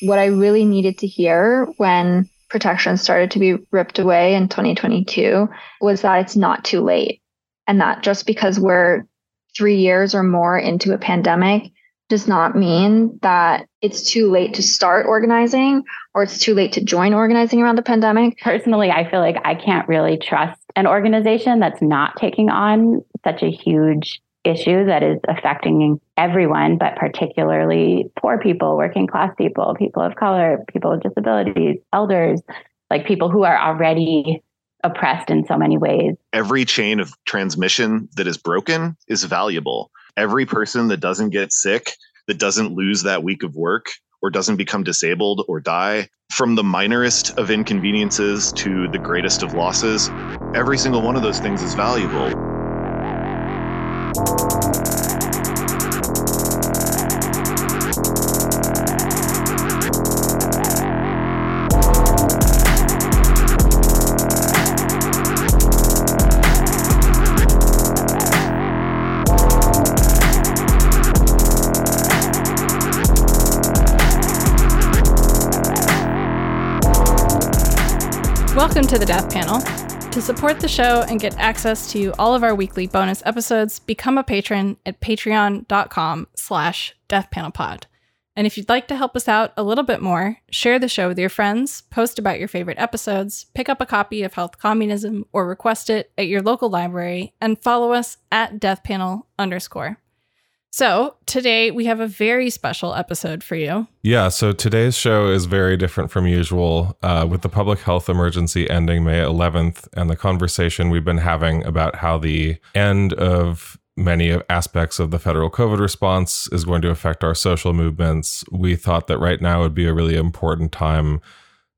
what I really needed to hear when protections started to be ripped away in 2022 was that it's not too late. And that just because we're three years or more into a pandemic does not mean that it's too late to start organizing or it's too late to join organizing around the pandemic. Personally, I feel like I can't really trust an organization that's not taking on such a huge issue that is affecting everyone, but particularly poor people, working class people, people of color, people with disabilities, elders, like people who are already oppressed in so many ways. Every chain of transmission that is broken is valuable. Every person that doesn't get sick, that doesn't lose that week of work, or doesn't become disabled or die, from the minorest of inconveniences to the greatest of losses, every single one of those things is valuable. Welcome to the Death Panel. To support the show and get access to all of our weekly bonus episodes, become a patron at patreon.com slash deathpanelpod. And if you'd like to help us out a little bit more, share the show with your friends, post about your favorite episodes, pick up a copy of Health Communism or request it at your local library, and follow us at deathpanel underscore. So, today we have a very special episode for you. Yeah, so today's show is very different from usual, uh, with the public health emergency ending May 11th and the conversation we've been having about how the end of many aspects of the federal COVID response is going to affect our social movements. We thought that right now would be a really important time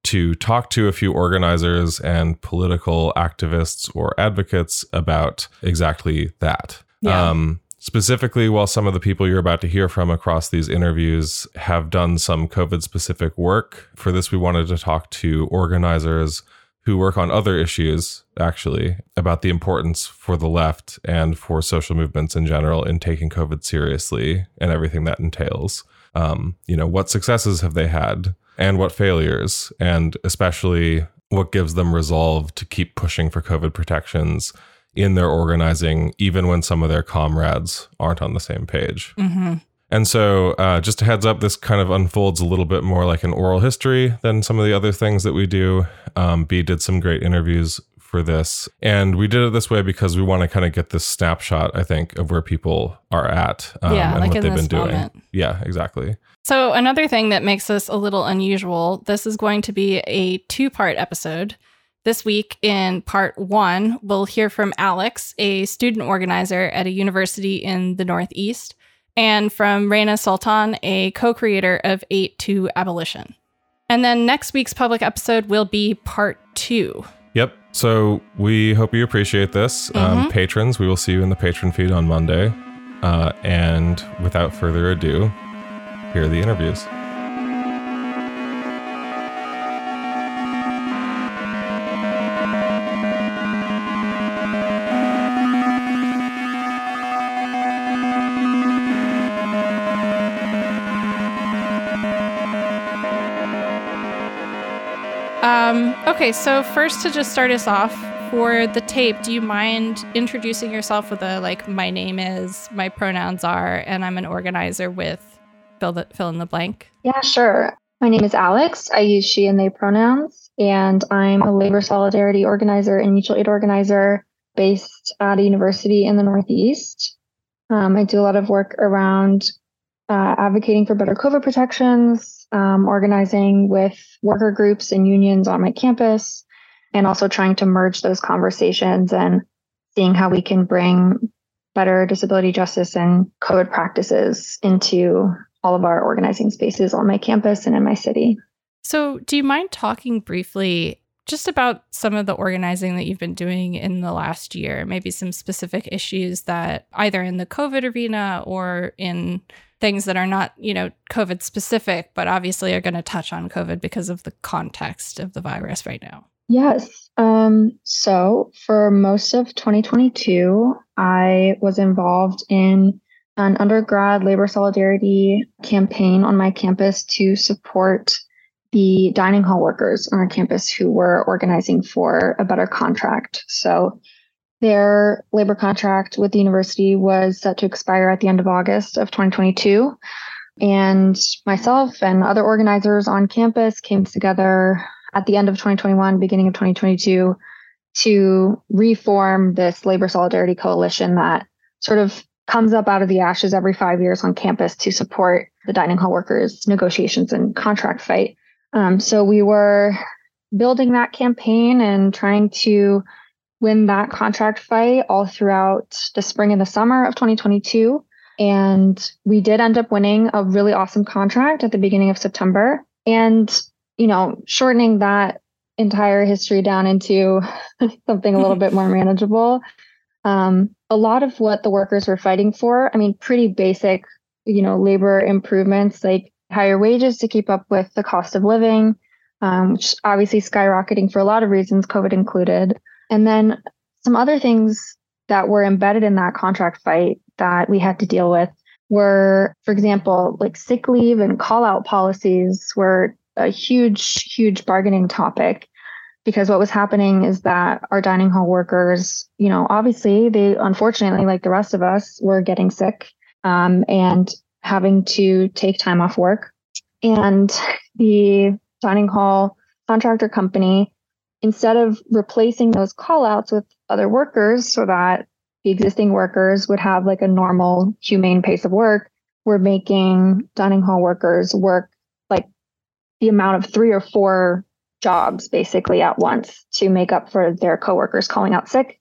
to talk to a few organizers and political activists or advocates about exactly that. Yeah. Um, Specifically, while some of the people you're about to hear from across these interviews have done some COVID specific work, for this, we wanted to talk to organizers who work on other issues, actually, about the importance for the left and for social movements in general in taking COVID seriously and everything that entails. Um, you know, what successes have they had and what failures, and especially what gives them resolve to keep pushing for COVID protections in their organizing, even when some of their comrades aren't on the same page. Mm-hmm. And so, uh, just a heads up, this kind of unfolds a little bit more like an oral history than some of the other things that we do. Um, B did some great interviews for this. And we did it this way because we want to kind of get this snapshot, I think, of where people are at um, Yeah, and like what they've been doing. moment. Yeah, exactly. So, another thing that makes this a little unusual this is going to be a two part episode. This week, in part one, we'll hear from Alex, a student organizer at a university in the Northeast, and from Reina Sultan, a co creator of 8 to Abolition. And then next week's public episode will be part two. Yep. So we hope you appreciate this. Um, patrons, we will see you in the patron feed on Monday. Uh, and without further ado, here are the interviews. Okay, so first to just start us off for the tape, do you mind introducing yourself with a like my name is, my pronouns are, and I'm an organizer with fill the fill in the blank? Yeah, sure. My name is Alex. I use she and they pronouns, and I'm a labor solidarity organizer and mutual aid organizer based at a university in the Northeast. Um, I do a lot of work around uh, advocating for better COVID protections, um, organizing with worker groups and unions on my campus, and also trying to merge those conversations and seeing how we can bring better disability justice and COVID practices into all of our organizing spaces on my campus and in my city. So, do you mind talking briefly just about some of the organizing that you've been doing in the last year? Maybe some specific issues that either in the COVID arena or in things that are not, you know, COVID specific, but obviously are going to touch on COVID because of the context of the virus right now. Yes. Um, so for most of 2022, I was involved in an undergrad labor solidarity campaign on my campus to support the dining hall workers on our campus who were organizing for a better contract. So their labor contract with the university was set to expire at the end of August of 2022. And myself and other organizers on campus came together at the end of 2021, beginning of 2022, to reform this labor solidarity coalition that sort of comes up out of the ashes every five years on campus to support the dining hall workers' negotiations and contract fight. Um, so we were building that campaign and trying to win that contract fight all throughout the spring and the summer of 2022. And we did end up winning a really awesome contract at the beginning of September. And, you know, shortening that entire history down into something a little bit more manageable. Um, a lot of what the workers were fighting for, I mean, pretty basic, you know, labor improvements like higher wages to keep up with the cost of living, um, which obviously skyrocketing for a lot of reasons, COVID included. And then some other things that were embedded in that contract fight that we had to deal with were, for example, like sick leave and call out policies were a huge, huge bargaining topic because what was happening is that our dining hall workers, you know, obviously they unfortunately, like the rest of us, were getting sick um, and having to take time off work. And the dining hall contractor company instead of replacing those call outs with other workers so that the existing workers would have like a normal humane pace of work, we're making dining hall workers work like the amount of three or four jobs basically at once to make up for their coworkers calling out sick.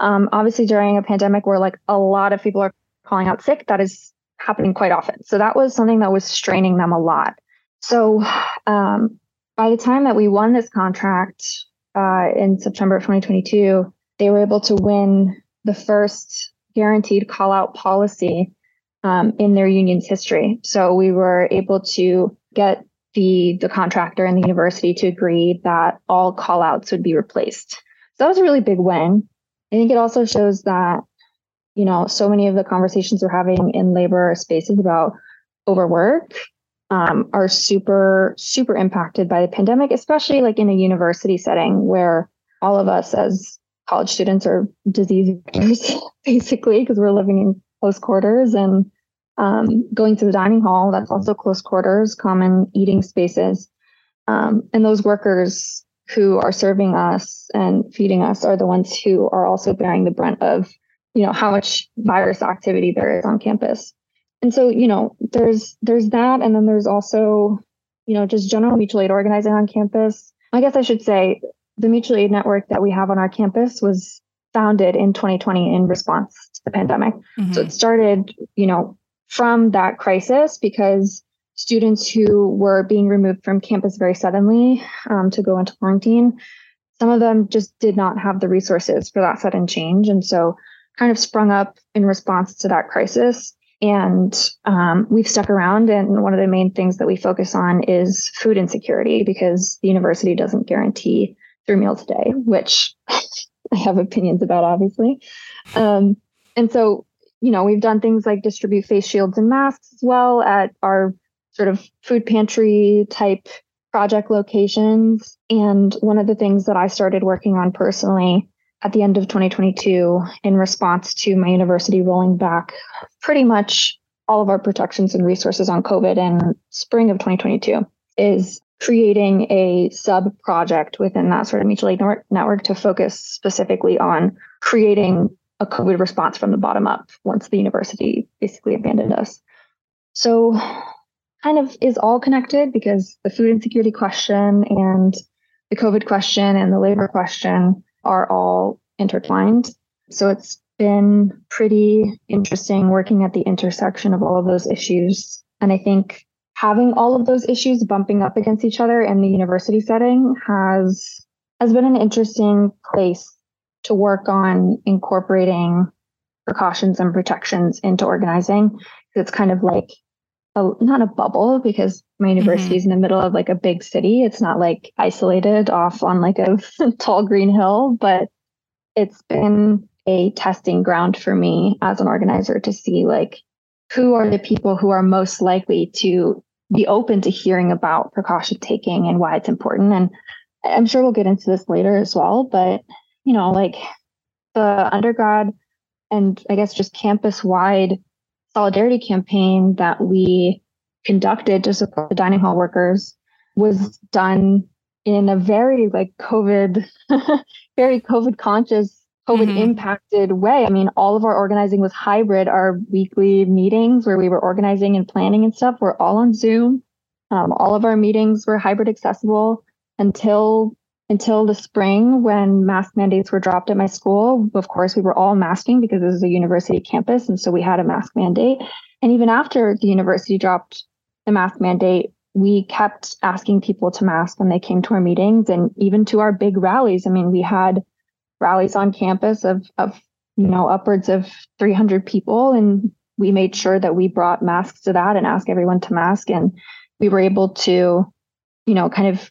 Um, obviously, during a pandemic where like a lot of people are calling out sick, that is happening quite often. So that was something that was straining them a lot. So um, by the time that we won this contract uh, in September of 2022, they were able to win the first guaranteed call out policy um, in their union's history. So we were able to get the the contractor and the university to agree that all call outs would be replaced. So that was a really big win. I think it also shows that, you know, so many of the conversations we're having in labor spaces about overwork um, are super super impacted by the pandemic especially like in a university setting where all of us as college students are disease basically because we're living in close quarters and um, going to the dining hall that's also close quarters common eating spaces. Um, and those workers who are serving us and feeding us are the ones who are also bearing the brunt of you know how much virus activity there is on campus. And so you know there's there's that. And then there's also you know just general mutual aid organizing on campus. I guess i should say the mutual aid network that we have on our campus was founded in 2020 in response to the pandemic. Mm-hmm. so it started you know from that crisis because students who were being removed from campus very suddenly um, to go into quarantine some of them just did not have the resources for that sudden change. And so kind of sprung up in response to that crisis and um, we've stuck around. And one of the main things that we focus on is food insecurity because the university doesn't guarantee three meals a day, which I have opinions about, obviously. Um, and so, you know, we've done things like distribute face shields and masks as well at our sort of food pantry type project locations. And one of the things that I started working on personally at the end of 2022 in response to my university rolling back pretty much all of our protections and resources on COVID in spring of 2022 is creating a sub project within that sort of mutual aid network to focus specifically on creating a COVID response from the bottom up once the university basically abandoned us. So, kind of is all connected because the food insecurity question and the COVID question and the labor question are all intertwined. So it's been pretty interesting working at the intersection of all of those issues. And I think having all of those issues bumping up against each other in the university setting has has been an interesting place to work on incorporating precautions and protections into organizing. It's kind of like a, not a bubble because my university mm-hmm. is in the middle of like a big city. It's not like isolated off on like a tall green hill, but it's been a testing ground for me as an organizer to see like who are the people who are most likely to be open to hearing about precaution taking and why it's important. And I'm sure we'll get into this later as well, but you know, like the undergrad and I guess just campus wide solidarity campaign that we conducted to support the dining hall workers was done in a very like COVID, very COVID conscious, COVID mm-hmm. impacted way. I mean, all of our organizing was hybrid. Our weekly meetings where we were organizing and planning and stuff were all on Zoom. Um, all of our meetings were hybrid accessible until until the spring when mask mandates were dropped at my school. Of course, we were all masking because this is a university campus, and so we had a mask mandate. And even after the university dropped the mask mandate, we kept asking people to mask when they came to our meetings and even to our big rallies. I mean, we had rallies on campus of of you know upwards of 300 people and we made sure that we brought masks to that and asked everyone to mask and we were able to you know kind of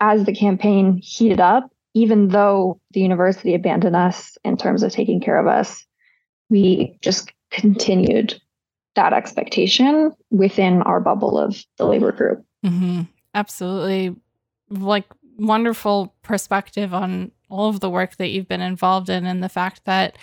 as the campaign heated up even though the university abandoned us in terms of taking care of us we just continued that expectation within our bubble of the labor group. Mm-hmm. Absolutely. Like, wonderful perspective on all of the work that you've been involved in and the fact that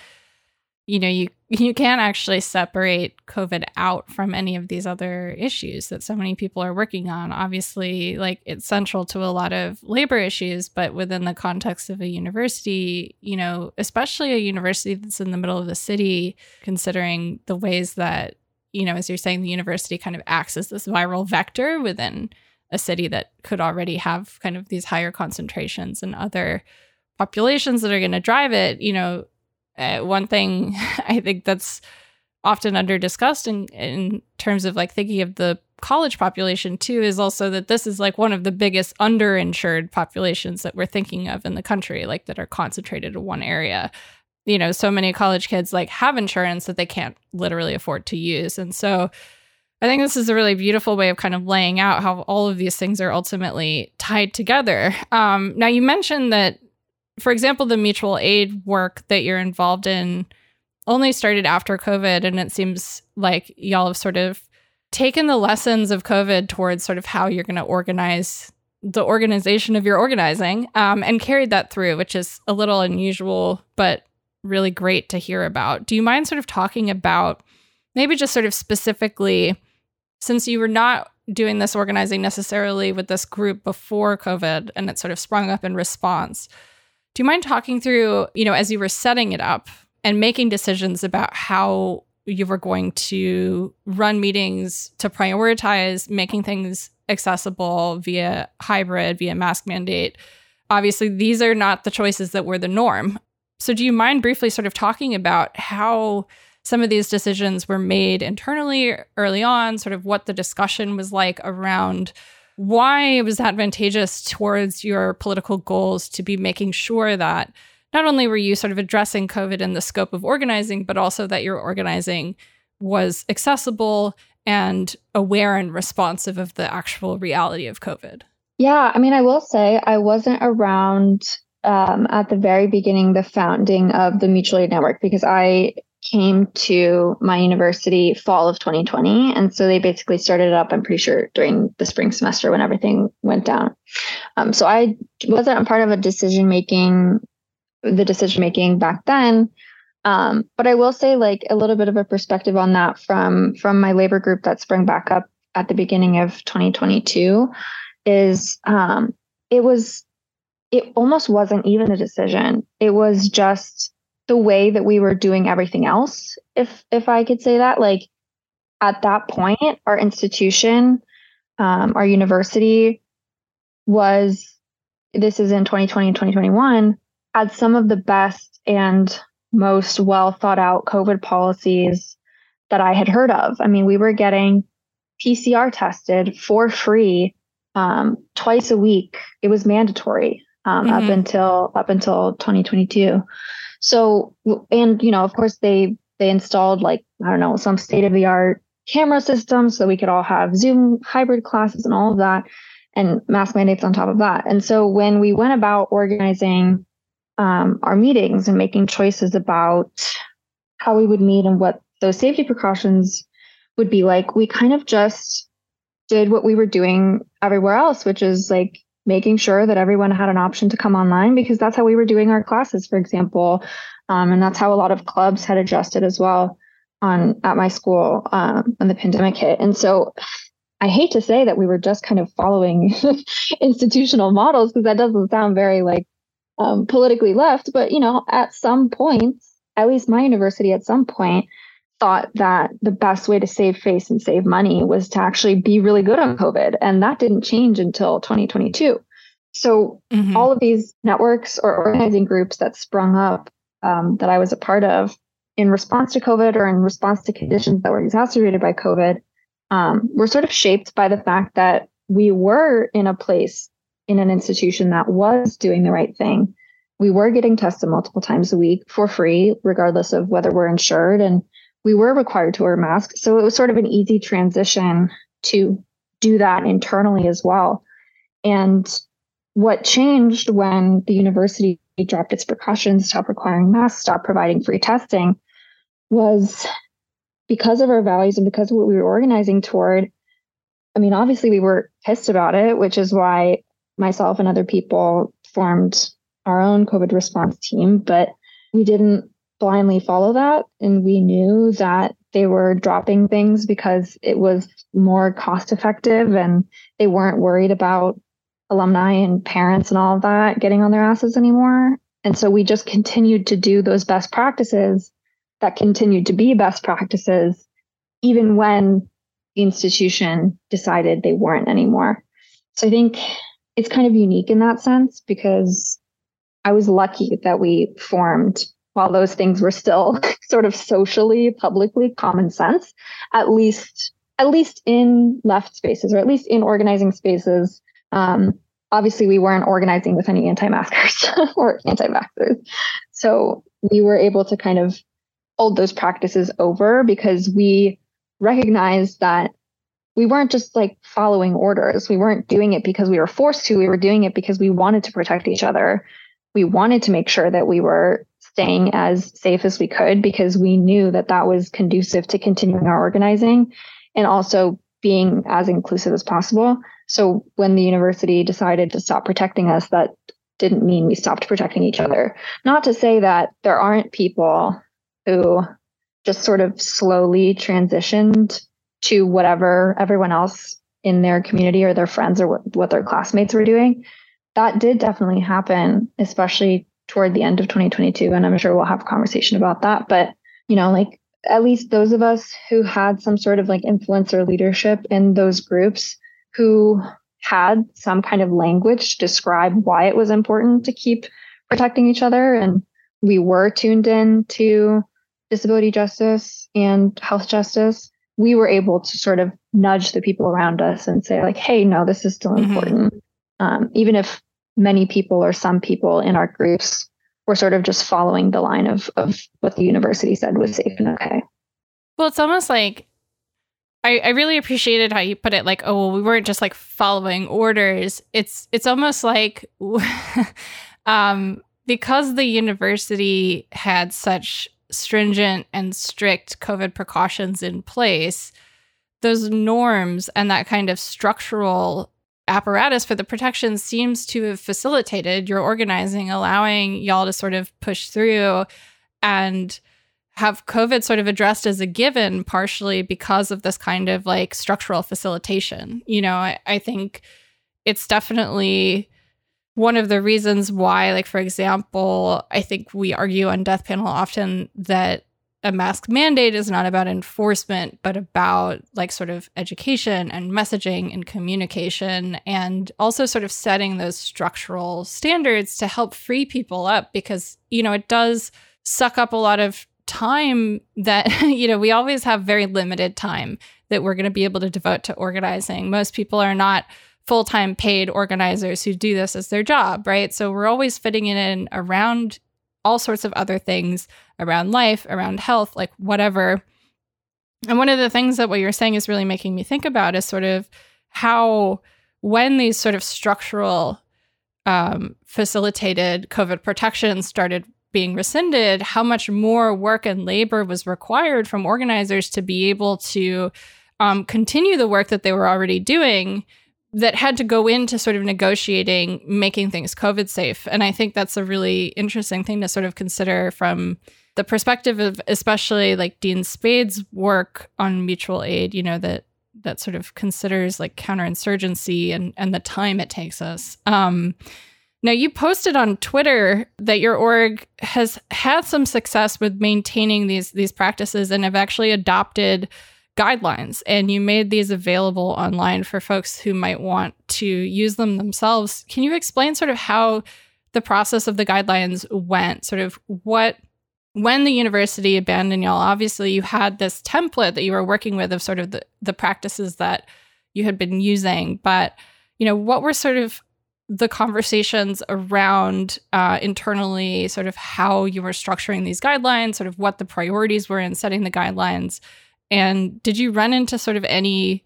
you know you you can't actually separate covid out from any of these other issues that so many people are working on obviously like it's central to a lot of labor issues but within the context of a university you know especially a university that's in the middle of the city considering the ways that you know, as you're saying, the university kind of acts as this viral vector within a city that could already have kind of these higher concentrations and other populations that are going to drive it. You know, uh, one thing I think that's often under discussed in, in terms of like thinking of the college population too is also that this is like one of the biggest underinsured populations that we're thinking of in the country like that are concentrated in one area you know, so many college kids like have insurance that they can't literally afford to use. And so I think this is a really beautiful way of kind of laying out how all of these things are ultimately tied together. Um, now, you mentioned that, for example, the mutual aid work that you're involved in only started after COVID. And it seems like y'all have sort of taken the lessons of COVID towards sort of how you're going to organize the organization of your organizing um, and carried that through, which is a little unusual, but really great to hear about. Do you mind sort of talking about maybe just sort of specifically, since you were not doing this organizing necessarily with this group before COVID and it sort of sprung up in response? Do you mind talking through, you know, as you were setting it up and making decisions about how you were going to run meetings to prioritize making things accessible via hybrid, via mask mandate? Obviously, these are not the choices that were the norm so, do you mind briefly sort of talking about how some of these decisions were made internally early on, sort of what the discussion was like around why it was advantageous towards your political goals to be making sure that not only were you sort of addressing COVID in the scope of organizing, but also that your organizing was accessible and aware and responsive of the actual reality of COVID? Yeah, I mean, I will say I wasn't around um, at the very beginning, the founding of the Mutual Aid Network, because I came to my university fall of 2020. And so they basically started it up, I'm pretty sure, during the spring semester when everything went down. Um, so I wasn't a part of a decision making, the decision making back then. Um, but I will say like a little bit of a perspective on that from from my labor group that sprung back up at the beginning of 2022 is um, it was it almost wasn't even a decision. It was just the way that we were doing everything else, if if I could say that. Like at that point, our institution, um, our university was this is in 2020 and 2021, had some of the best and most well thought out COVID policies that I had heard of. I mean, we were getting PCR tested for free um, twice a week. It was mandatory um, mm-hmm. up until up until 2022. So and you know of course they they installed like I don't know some state of the art camera systems so we could all have Zoom hybrid classes and all of that and mask mandates on top of that. And so when we went about organizing um, our meetings and making choices about how we would meet and what those safety precautions would be like we kind of just did what we were doing everywhere else, which is like making sure that everyone had an option to come online because that's how we were doing our classes, for example. Um, and that's how a lot of clubs had adjusted as well on at my school um, when the pandemic hit. And so I hate to say that we were just kind of following institutional models because that doesn't sound very like um, politically left. But you know, at some point, at least my university at some point thought that the best way to save face and save money was to actually be really good on COVID. And that didn't change until 2022. So mm-hmm. all of these networks or organizing groups that sprung up um, that I was a part of in response to COVID or in response to conditions that were exacerbated by COVID um, were sort of shaped by the fact that we were in a place in an institution that was doing the right thing. We were getting tested multiple times a week for free, regardless of whether we're insured. And we were required to wear masks. So it was sort of an easy transition to do that internally as well. And what changed when the university dropped its precautions, stopped requiring masks, stopped providing free testing, was because of our values and because of what we were organizing toward. I mean, obviously, we were pissed about it, which is why myself and other people formed our own COVID response team, but we didn't blindly follow that. And we knew that they were dropping things because it was more cost effective and they weren't worried about alumni and parents and all of that getting on their asses anymore. And so we just continued to do those best practices that continued to be best practices, even when the institution decided they weren't anymore. So I think it's kind of unique in that sense because I was lucky that we formed while those things were still sort of socially, publicly common sense, at least at least in left spaces or at least in organizing spaces. Um, obviously, we weren't organizing with any anti-maskers or anti-vaxxers, so we were able to kind of hold those practices over because we recognized that we weren't just like following orders. We weren't doing it because we were forced to. We were doing it because we wanted to protect each other. We wanted to make sure that we were staying as safe as we could because we knew that that was conducive to continuing our organizing and also being as inclusive as possible. So when the university decided to stop protecting us, that didn't mean we stopped protecting each other. Not to say that there aren't people who just sort of slowly transitioned to whatever everyone else in their community or their friends or what, what their classmates were doing. That did definitely happen, especially toward the end of 2022. And I'm sure we'll have a conversation about that. But, you know, like at least those of us who had some sort of like influencer leadership in those groups who had some kind of language to describe why it was important to keep protecting each other. And we were tuned in to disability justice and health justice, we were able to sort of nudge the people around us and say, like, hey, no, this is still mm-hmm. important. Um, even if many people or some people in our groups were sort of just following the line of, of what the university said was safe and okay. Well, it's almost like I, I really appreciated how you put it like, oh well, we weren't just like following orders. It's it's almost like um because the university had such stringent and strict COVID precautions in place, those norms and that kind of structural apparatus for the protection seems to have facilitated your organizing, allowing y'all to sort of push through and have COVID sort of addressed as a given, partially because of this kind of like structural facilitation. You know, I, I think it's definitely one of the reasons why, like, for example, I think we argue on Death Panel often that a mask mandate is not about enforcement, but about like sort of education and messaging and communication, and also sort of setting those structural standards to help free people up because, you know, it does suck up a lot of time that, you know, we always have very limited time that we're going to be able to devote to organizing. Most people are not full time paid organizers who do this as their job, right? So we're always fitting it in around all sorts of other things around life, around health, like whatever. And one of the things that what you're saying is really making me think about is sort of how, when these sort of structural um, facilitated COVID protection started being rescinded, how much more work and labor was required from organizers to be able to um, continue the work that they were already doing that had to go into sort of negotiating making things covid safe. And i think that's a really interesting thing to sort of consider from the perspective of especially like dean spade's work on mutual aid you know that that sort of considers like counterinsurgency and and the time it takes us. Um now you posted on twitter that your org has had some success with maintaining these these practices and have actually adopted guidelines and you made these available online for folks who might want to use them themselves. Can you explain sort of how the process of the guidelines went? Sort of what when the university abandoned y'all, obviously you had this template that you were working with of sort of the, the practices that you had been using, but you know, what were sort of the conversations around uh, internally, sort of how you were structuring these guidelines, sort of what the priorities were in setting the guidelines, and did you run into sort of any,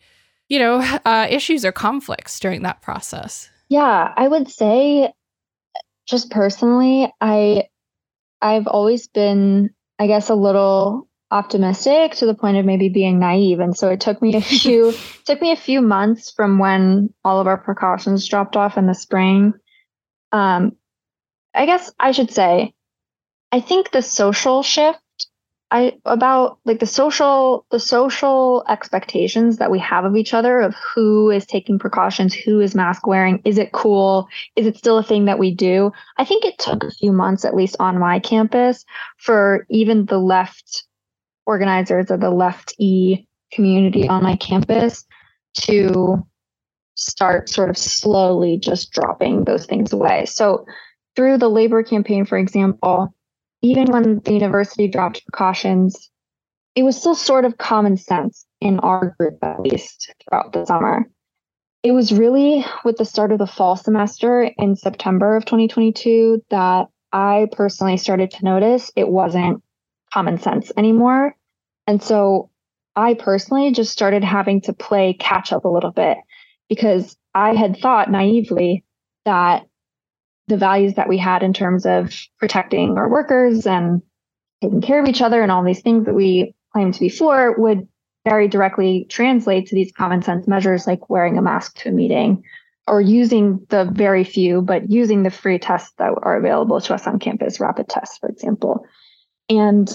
you know, uh, issues or conflicts during that process? Yeah, I would say, just personally, I I've always been, I guess, a little optimistic to the point of maybe being naive, and so it took me a few took me a few months from when all of our precautions dropped off in the spring. Um, I guess I should say, I think the social shift I about like the social the social expectations that we have of each other of who is taking precautions, who is mask wearing, is it cool, is it still a thing that we do? I think it took a few months at least on my campus for even the left organizers of the left e community on my campus to start sort of slowly just dropping those things away. So through the labor campaign for example, even when the university dropped precautions, it was still sort of common sense in our group, at least throughout the summer. It was really with the start of the fall semester in September of 2022 that I personally started to notice it wasn't common sense anymore. And so I personally just started having to play catch up a little bit because I had thought naively that the values that we had in terms of protecting our workers and taking care of each other and all these things that we claim to be for would very directly translate to these common sense measures like wearing a mask to a meeting or using the very few, but using the free tests that are available to us on campus, rapid tests, for example. And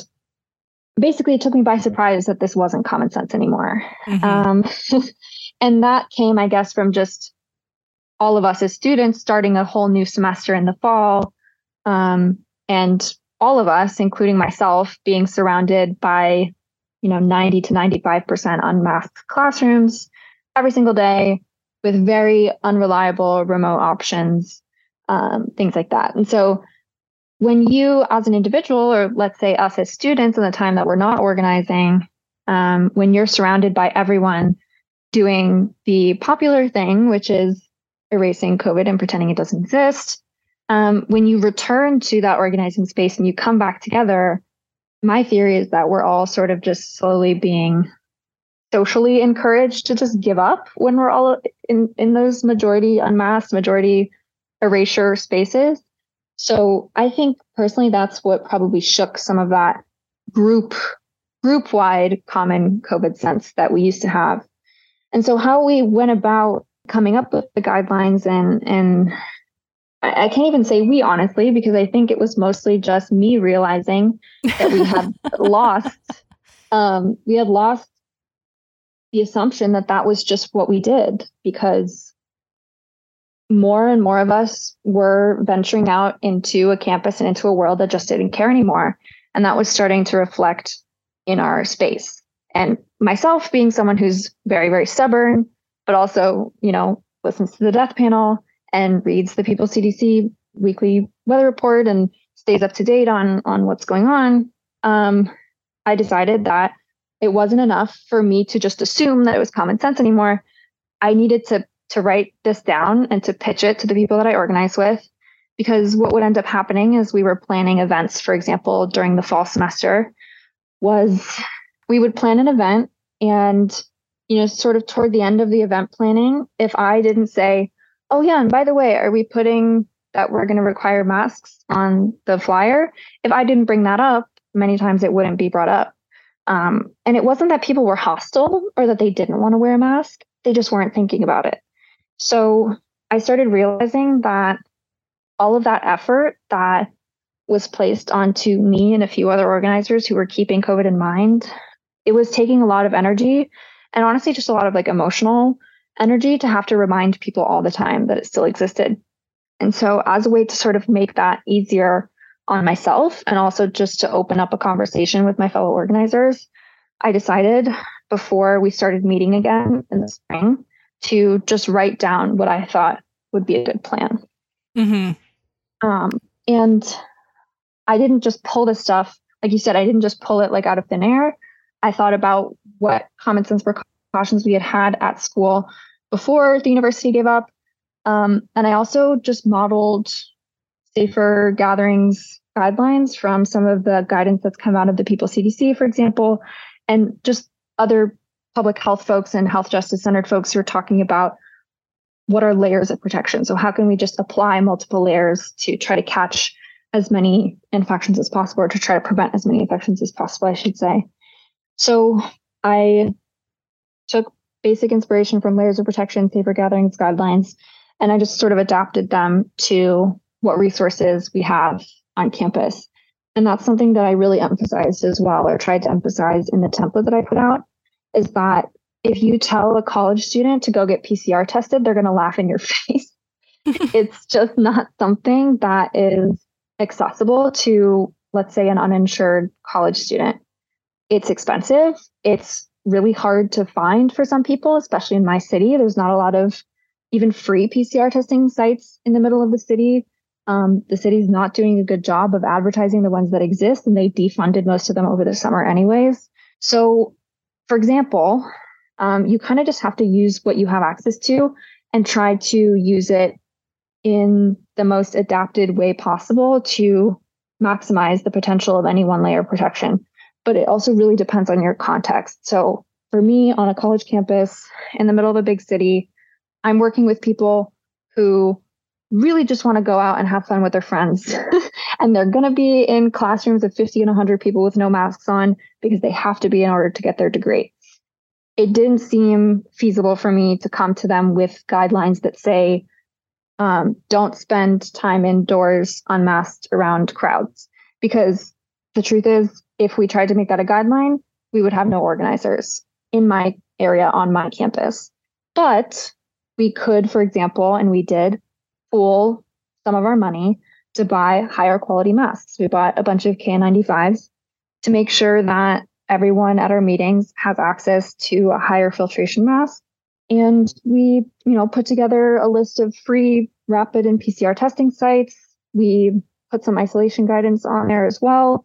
basically, it took me by surprise that this wasn't common sense anymore. Mm-hmm. Um, and that came, I guess, from just all of us as students starting a whole new semester in the fall. Um, and all of us, including myself, being surrounded by, you know, 90 to 95% unmasked classrooms every single day with very unreliable remote options, um, things like that. And so when you, as an individual, or let's say us as students in the time that we're not organizing, um, when you're surrounded by everyone doing the popular thing, which is erasing COVID and pretending it doesn't exist. Um, when you return to that organizing space and you come back together, my theory is that we're all sort of just slowly being socially encouraged to just give up when we're all in, in those majority unmasked, majority erasure spaces. So I think personally that's what probably shook some of that group group wide common COVID sense that we used to have. And so how we went about coming up with the guidelines and and I, I can't even say we honestly because I think it was mostly just me realizing that we had lost um, we had lost the assumption that that was just what we did because more and more of us were venturing out into a campus and into a world that just didn't care anymore. And that was starting to reflect in our space. And myself being someone who's very very stubborn but also, you know, listens to the death panel and reads the People's CDC weekly weather report and stays up to date on on what's going on. Um, I decided that it wasn't enough for me to just assume that it was common sense anymore. I needed to to write this down and to pitch it to the people that I organize with because what would end up happening as we were planning events, for example, during the fall semester, was we would plan an event and you know, sort of toward the end of the event planning, if I didn't say, oh, yeah, and by the way, are we putting that we're going to require masks on the flyer, if I didn't bring that up, many times it wouldn't be brought up. Um, and it wasn't that people were hostile or that they didn't want to wear a mask, they just weren't thinking about it. So I started realizing that all of that effort that was placed onto me and a few other organizers who were keeping COVID in mind, it was taking a lot of energy and honestly just a lot of like emotional energy to have to remind people all the time that it still existed. And so, as a way to sort of make that easier on myself and also just to open up a conversation with my fellow organizers, I decided before we started meeting again in the spring to just write down what I thought would be a good plan. Mm-hmm. Um, and I didn't just pull this stuff, like you said, I didn't just pull it like out of thin air. I thought about what common sense precautions we had had at school before the university gave up. Um, and I also just modeled safer gatherings guidelines from some of the guidance that's come out of the People CDC, for example, and just other public health folks and health justice centered folks who are talking about what are layers of protection. So, how can we just apply multiple layers to try to catch as many infections as possible, or to try to prevent as many infections as possible, I should say. So, I took basic inspiration from layers of protection, safer gatherings guidelines, and I just sort of adapted them to what resources we have on campus. And that's something that I really emphasized as well, or tried to emphasize in the template that I put out, is that if you tell a college student to go get PCR tested, they're going to laugh in your face. it's just not something that is accessible to, let's say, an uninsured college student. It's expensive. It's really hard to find for some people, especially in my city. There's not a lot of even free PCR testing sites in the middle of the city. Um, the city's not doing a good job of advertising the ones that exist, and they defunded most of them over the summer, anyways. So, for example, um, you kind of just have to use what you have access to and try to use it in the most adapted way possible to maximize the potential of any one layer protection. But it also really depends on your context. So, for me, on a college campus in the middle of a big city, I'm working with people who really just want to go out and have fun with their friends. and they're going to be in classrooms of 50 and 100 people with no masks on because they have to be in order to get their degree. It didn't seem feasible for me to come to them with guidelines that say, um, don't spend time indoors unmasked around crowds. Because the truth is, if we tried to make that a guideline, we would have no organizers in my area on my campus. But we could, for example, and we did, pool some of our money to buy higher quality masks. We bought a bunch of KN95s to make sure that everyone at our meetings has access to a higher filtration mask. And we, you know, put together a list of free rapid and PCR testing sites. We put some isolation guidance on there as well.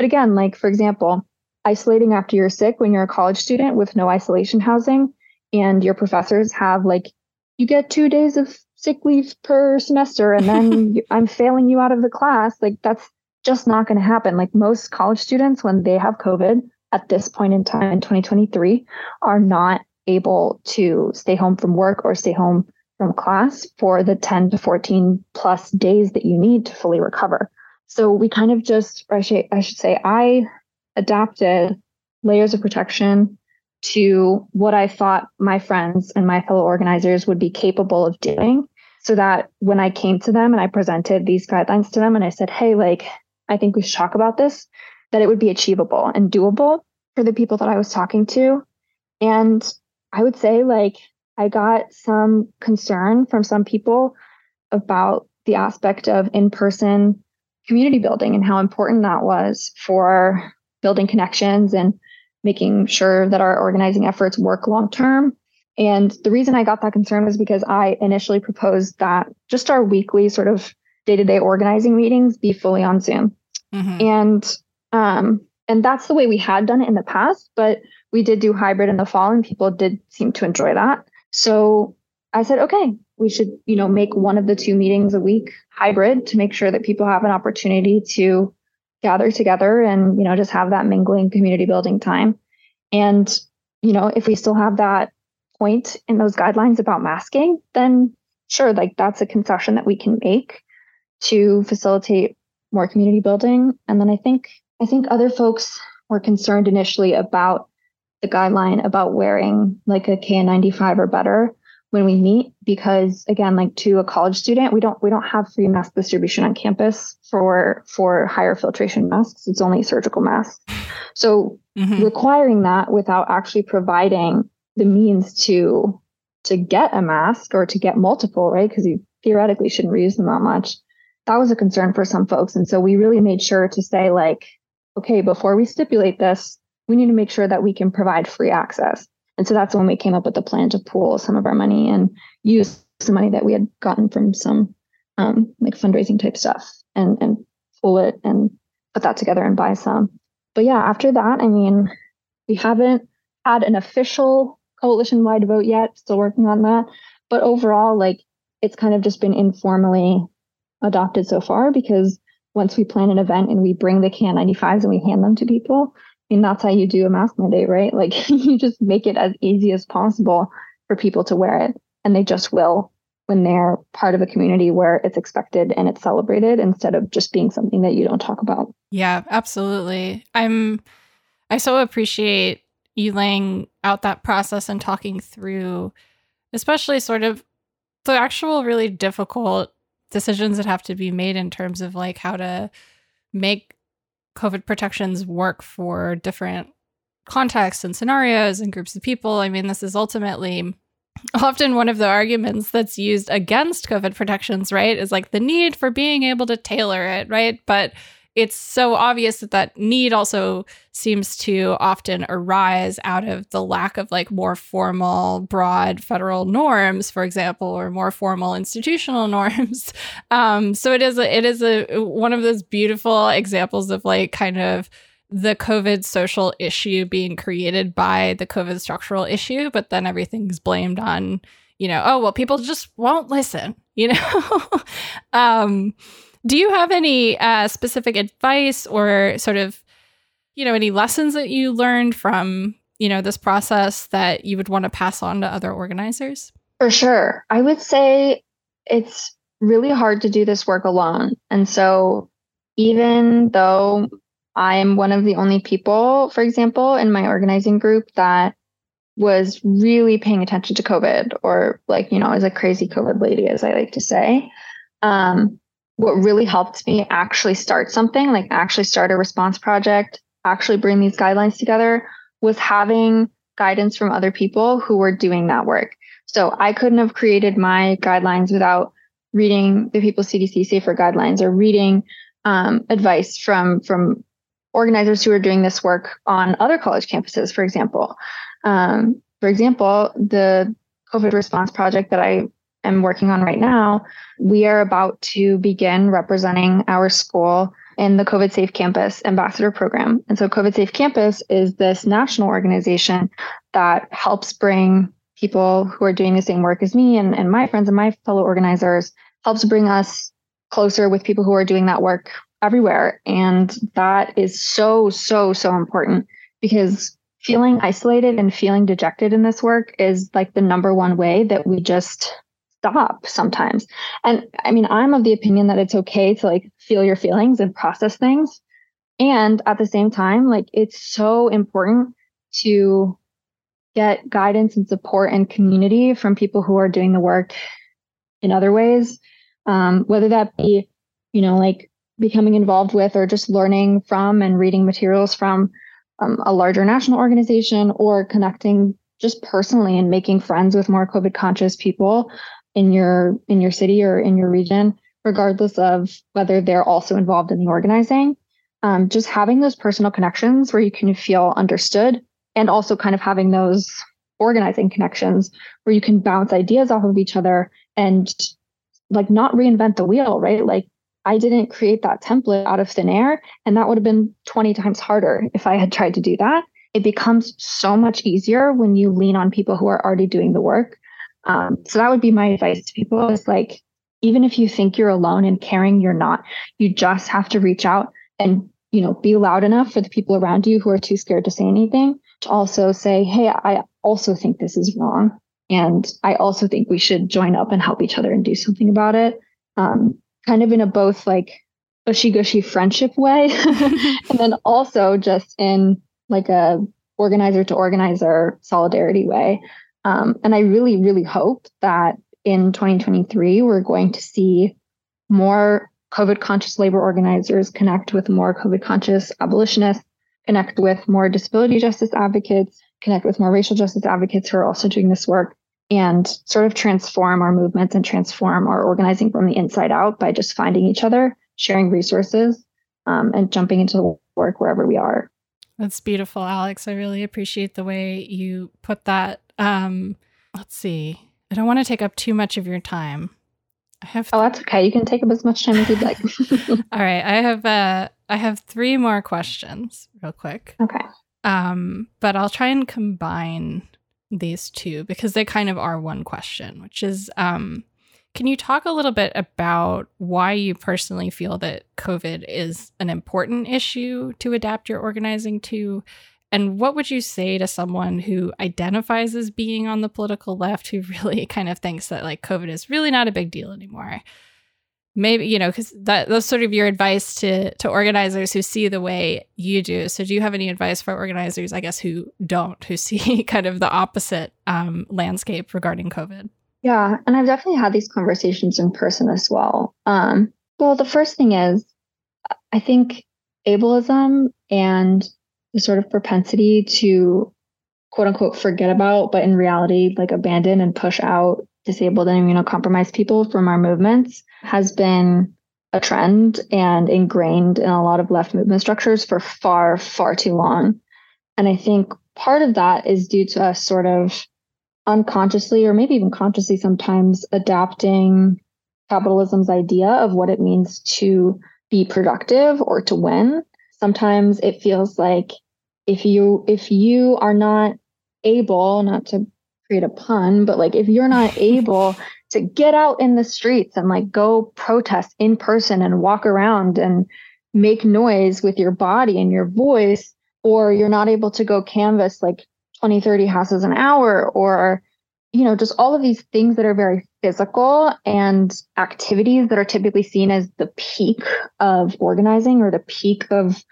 But again, like for example, isolating after you're sick when you're a college student with no isolation housing and your professors have like you get two days of sick leave per semester and then I'm failing you out of the class. Like that's just not going to happen. Like most college students, when they have COVID at this point in time in 2023, are not able to stay home from work or stay home from class for the 10 to 14 plus days that you need to fully recover. So we kind of just, I should, I should say, I adapted layers of protection to what I thought my friends and my fellow organizers would be capable of doing. So that when I came to them and I presented these guidelines to them and I said, hey, like, I think we should talk about this, that it would be achievable and doable for the people that I was talking to. And I would say, like, I got some concern from some people about the aspect of in person community building and how important that was for building connections and making sure that our organizing efforts work long term. And the reason I got that concern was because I initially proposed that just our weekly sort of day to day organizing meetings be fully on Zoom. Mm-hmm. And um, and that's the way we had done it in the past, but we did do hybrid in the fall and people did seem to enjoy that. So I said, okay, we should, you know, make one of the two meetings a week hybrid to make sure that people have an opportunity to gather together and you know just have that mingling community building time and you know if we still have that point in those guidelines about masking then sure like that's a concession that we can make to facilitate more community building. And then I think I think other folks were concerned initially about the guideline about wearing like a KN95 or better when we meet because again like to a college student we don't we don't have free mask distribution on campus for for higher filtration masks. It's only surgical masks. So mm-hmm. requiring that without actually providing the means to to get a mask or to get multiple right? Because you theoretically shouldn't reuse them that much. That was a concern for some folks. And so we really made sure to say like okay before we stipulate this we need to make sure that we can provide free access and so that's when we came up with the plan to pool some of our money and use some money that we had gotten from some um, like fundraising type stuff and and pool it and put that together and buy some. But yeah, after that, I mean, we haven't had an official coalition wide vote yet. Still working on that. But overall, like it's kind of just been informally adopted so far because once we plan an event and we bring the KN95s and we hand them to people, mean, that's how you do a mask mandate, right? Like you just make it as easy as possible for people to wear it. And they just will when they're part of a community where it's expected and it's celebrated instead of just being something that you don't talk about. Yeah, absolutely. I'm I so appreciate you laying out that process and talking through especially sort of the actual really difficult decisions that have to be made in terms of like how to make COVID protections work for different contexts and scenarios and groups of people. I mean, this is ultimately often one of the arguments that's used against COVID protections, right? Is like the need for being able to tailor it, right? But it's so obvious that that need also seems to often arise out of the lack of like more formal broad federal norms for example or more formal institutional norms. Um, so it is a, it is a one of those beautiful examples of like kind of the covid social issue being created by the covid structural issue but then everything's blamed on you know oh well people just won't listen you know? Um do you have any uh, specific advice or sort of, you know, any lessons that you learned from, you know, this process that you would want to pass on to other organizers? For sure. I would say it's really hard to do this work alone. And so even though I'm one of the only people, for example, in my organizing group that was really paying attention to COVID or like, you know, as a crazy COVID lady, as I like to say. Um, what really helped me actually start something, like actually start a response project, actually bring these guidelines together, was having guidance from other people who were doing that work. So I couldn't have created my guidelines without reading the People CDC Safer guidelines or reading um, advice from from organizers who are doing this work on other college campuses, for example. Um, for example, the COVID response project that I am working on right now, we are about to begin representing our school in the COVID Safe Campus Ambassador Program. And so, COVID Safe Campus is this national organization that helps bring people who are doing the same work as me and, and my friends and my fellow organizers, helps bring us closer with people who are doing that work everywhere. And that is so, so, so important because feeling isolated and feeling dejected in this work is like the number one way that we just stop sometimes. And I mean, I'm of the opinion that it's okay to like feel your feelings and process things. And at the same time, like it's so important to get guidance and support and community from people who are doing the work in other ways, um, whether that be, you know, like becoming involved with or just learning from and reading materials from um, a larger national organization or connecting just personally and making friends with more COVID conscious people in your in your city or in your region, regardless of whether they're also involved in the organizing. Um, just having those personal connections where you can feel understood, and also kind of having those organizing connections where you can bounce ideas off of each other and like not reinvent the wheel, right? Like I didn't create that template out of thin air, and that would have been 20 times harder if I had tried to do that. It becomes so much easier when you lean on people who are already doing the work um, so that would be my advice to people is like, even if you think you're alone and caring, you're not. You just have to reach out and, you know, be loud enough for the people around you who are too scared to say anything to also say, Hey, I also think this is wrong. And I also think we should join up and help each other and do something about it. Um, kind of in a both like gushy gushy friendship way, and then also just in like a organizer to organizer solidarity way. Um, and I really, really hope that in 2023, we're going to see more COVID conscious labor organizers connect with more COVID conscious abolitionists, connect with more disability justice advocates, connect with more racial justice advocates who are also doing this work, and sort of transform our movements and transform our organizing from the inside out by just finding each other, sharing resources, um, and jumping into the work wherever we are. That's beautiful, Alex. I really appreciate the way you put that. Um, let's see. I don't want to take up too much of your time. I have. Th- oh, that's okay. You can take up as much time as you'd like. All right, I have. Uh, I have three more questions, real quick. Okay. Um, but I'll try and combine these two because they kind of are one question, which is, um, can you talk a little bit about why you personally feel that COVID is an important issue to adapt your organizing to, and what would you say to someone who identifies as being on the political left who really kind of thinks that like COVID is really not a big deal anymore? Maybe, you know, because that that's sort of your advice to to organizers who see the way you do. So do you have any advice for organizers, I guess, who don't, who see kind of the opposite um, landscape regarding COVID? Yeah, and I've definitely had these conversations in person as well. Um, well, the first thing is, I think ableism and the sort of propensity to quote unquote forget about, but in reality, like abandon and push out disabled and immunocompromised people from our movements has been a trend and ingrained in a lot of left movement structures for far, far too long. And I think part of that is due to us sort of unconsciously or maybe even consciously sometimes adapting capitalism's idea of what it means to be productive or to win sometimes it feels like if you if you are not able not to create a pun but like if you're not able to get out in the streets and like go protest in person and walk around and make noise with your body and your voice or you're not able to go canvas like 20 30 houses an hour or you know just all of these things that are very physical and activities that are typically seen as the peak of organizing or the peak of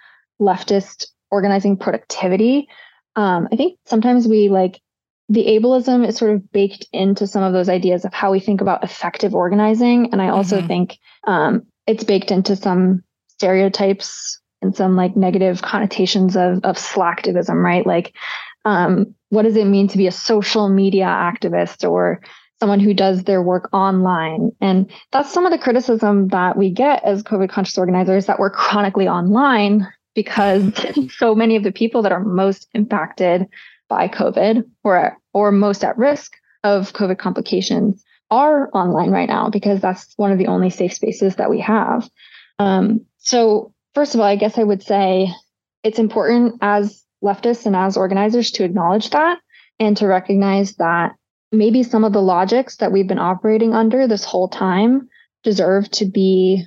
leftist organizing productivity. Um, i think sometimes we like the ableism is sort of baked into some of those ideas of how we think about effective organizing. And i also mm-hmm. think um, it's baked into some stereotypes and some like negative connotations of of slacktivism right? Like um, what does it mean to be a social media activist or someone who does their work online. And that's some of the criticism that we get as COVID conscious organizers that we're chronically online because so many of the people that are most impacted by COVID or, or most at risk of COVID complications are online right now because that's one of the only safe spaces that we have. Um, so, first of all, I guess I would say it's important as leftists and as organizers to acknowledge that and to recognize that maybe some of the logics that we've been operating under this whole time deserve to be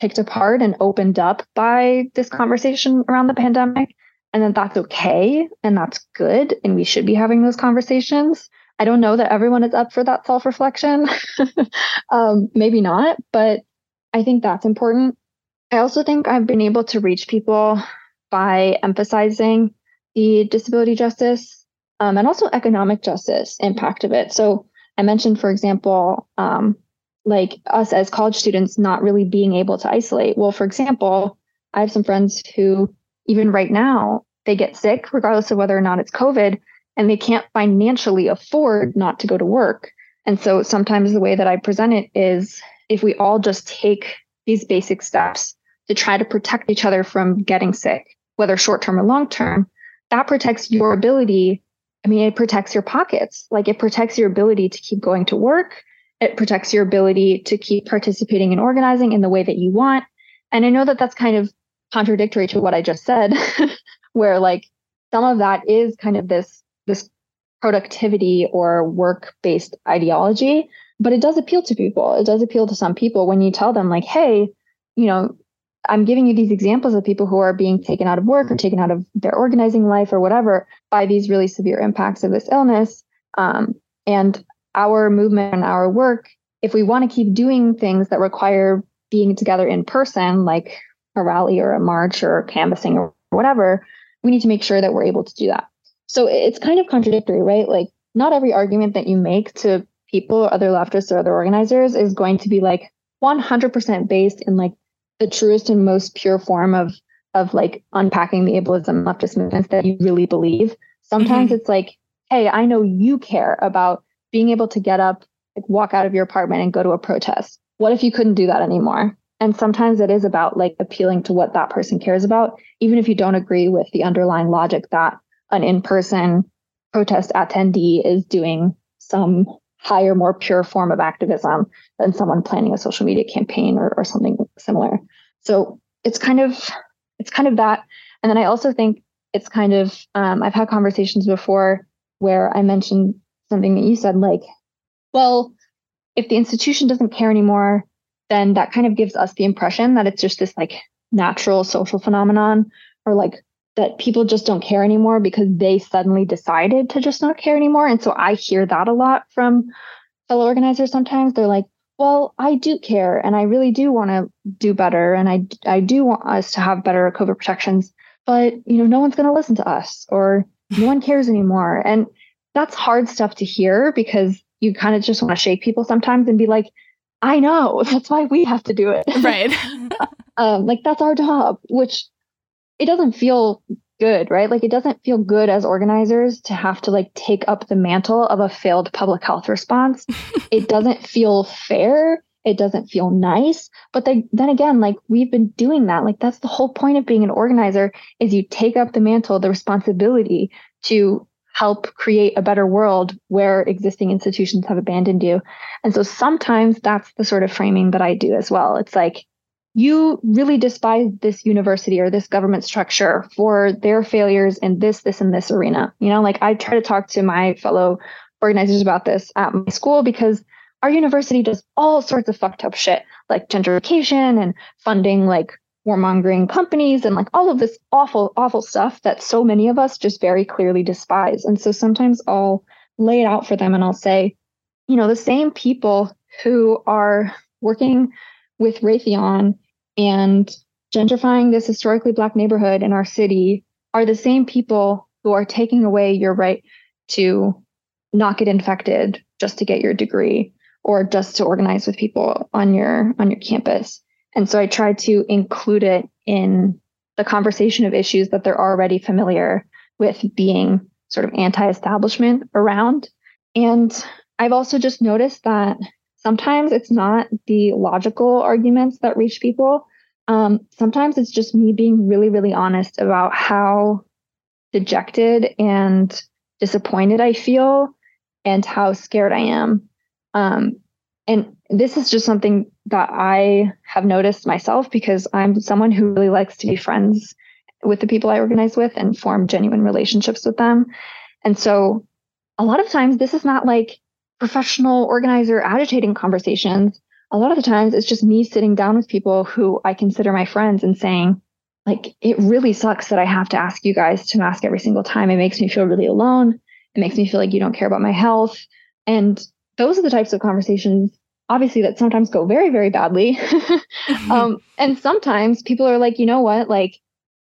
picked apart and opened up by this conversation around the pandemic and that that's okay and that's good and we should be having those conversations. I don't know that everyone is up for that self-reflection. Um, maybe not but i think that's important. I also think i've been able to reach people by emphasizing the disability justice um, and also economic justice impact of it. So I mentioned, for example, um, like us as college students not really being able to isolate. Well, for example, I have some friends who, even right now, they get sick, regardless of whether or not it's COVID, and they can't financially afford not to go to work. And so sometimes the way that I present it is if we all just take these basic steps to try to protect each other from getting sick, whether short term or long term, that protects your ability. I mean, it protects your pockets. Like it protects your ability to keep going to work. It protects your ability to keep participating and organizing in the way that you want. And I know that that's kind of contradictory to what I just said, where like some of that is kind of this this productivity or work based ideology, but it does appeal to people. It does appeal to some people when you tell them like, hey, you know, I'm giving you these examples of people who are being taken out of work or taken out of their organizing life or whatever by these really severe impacts of this illness. Um, and our movement and our work, if we want to keep doing things that require being together in person, like a rally or a march or canvassing or whatever, we need to make sure that we're able to do that. So it's kind of contradictory, right? Like, not every argument that you make to people, or other leftists or other organizers, is going to be like 100% based in like the truest and most pure form of of like unpacking the ableism leftist movements that you really believe. Sometimes mm-hmm. it's like, hey, I know you care about being able to get up, like walk out of your apartment and go to a protest. What if you couldn't do that anymore? And sometimes it is about like appealing to what that person cares about, even if you don't agree with the underlying logic that an in-person protest attendee is doing some higher, more pure form of activism than someone planning a social media campaign or, or something similar. So it's kind of it's kind of that. And then I also think it's kind of um, I've had conversations before where I mentioned something that you said, like, well, if the institution doesn't care anymore, then that kind of gives us the impression that it's just this like natural social phenomenon or like that people just don't care anymore because they suddenly decided to just not care anymore. And so I hear that a lot from fellow organizers sometimes. They're like, well, I do care and I really do want to do better and I I do want us to have better COVID protections, but you know, no one's going to listen to us or no one cares anymore. And that's hard stuff to hear because you kind of just want to shake people sometimes and be like, I know, that's why we have to do it. Right. um, like that's our job, which it doesn't feel good, right? Like it doesn't feel good as organizers to have to like take up the mantle of a failed public health response. it doesn't feel fair. It doesn't feel nice. But then, then again, like we've been doing that. Like that's the whole point of being an organizer is you take up the mantle, the responsibility to help create a better world where existing institutions have abandoned you. And so sometimes that's the sort of framing that I do as well. It's like, you really despise this university or this government structure for their failures in this, this, and this arena. You know, like I try to talk to my fellow organizers about this at my school because our university does all sorts of fucked up shit, like gentrification and funding like warmongering companies and like all of this awful, awful stuff that so many of us just very clearly despise. And so sometimes I'll lay it out for them and I'll say, you know, the same people who are working with Raytheon and gentrifying this historically black neighborhood in our city are the same people who are taking away your right to not get infected just to get your degree or just to organize with people on your on your campus. And so i try to include it in the conversation of issues that they're already familiar with being sort of anti-establishment around. And i've also just noticed that sometimes it's not the logical arguments that reach people. Um, sometimes it's just me being really, really honest about how dejected and disappointed I feel and how scared I am. Um, and this is just something that I have noticed myself because I'm someone who really likes to be friends with the people I organize with and form genuine relationships with them. And so a lot of times this is not like professional organizer agitating conversations, a lot of the times it's just me sitting down with people who I consider my friends and saying, like, it really sucks that I have to ask you guys to mask every single time. It makes me feel really alone. It makes me feel like you don't care about my health. And those are the types of conversations, obviously, that sometimes go very, very badly. um, and sometimes people are like, you know what? Like,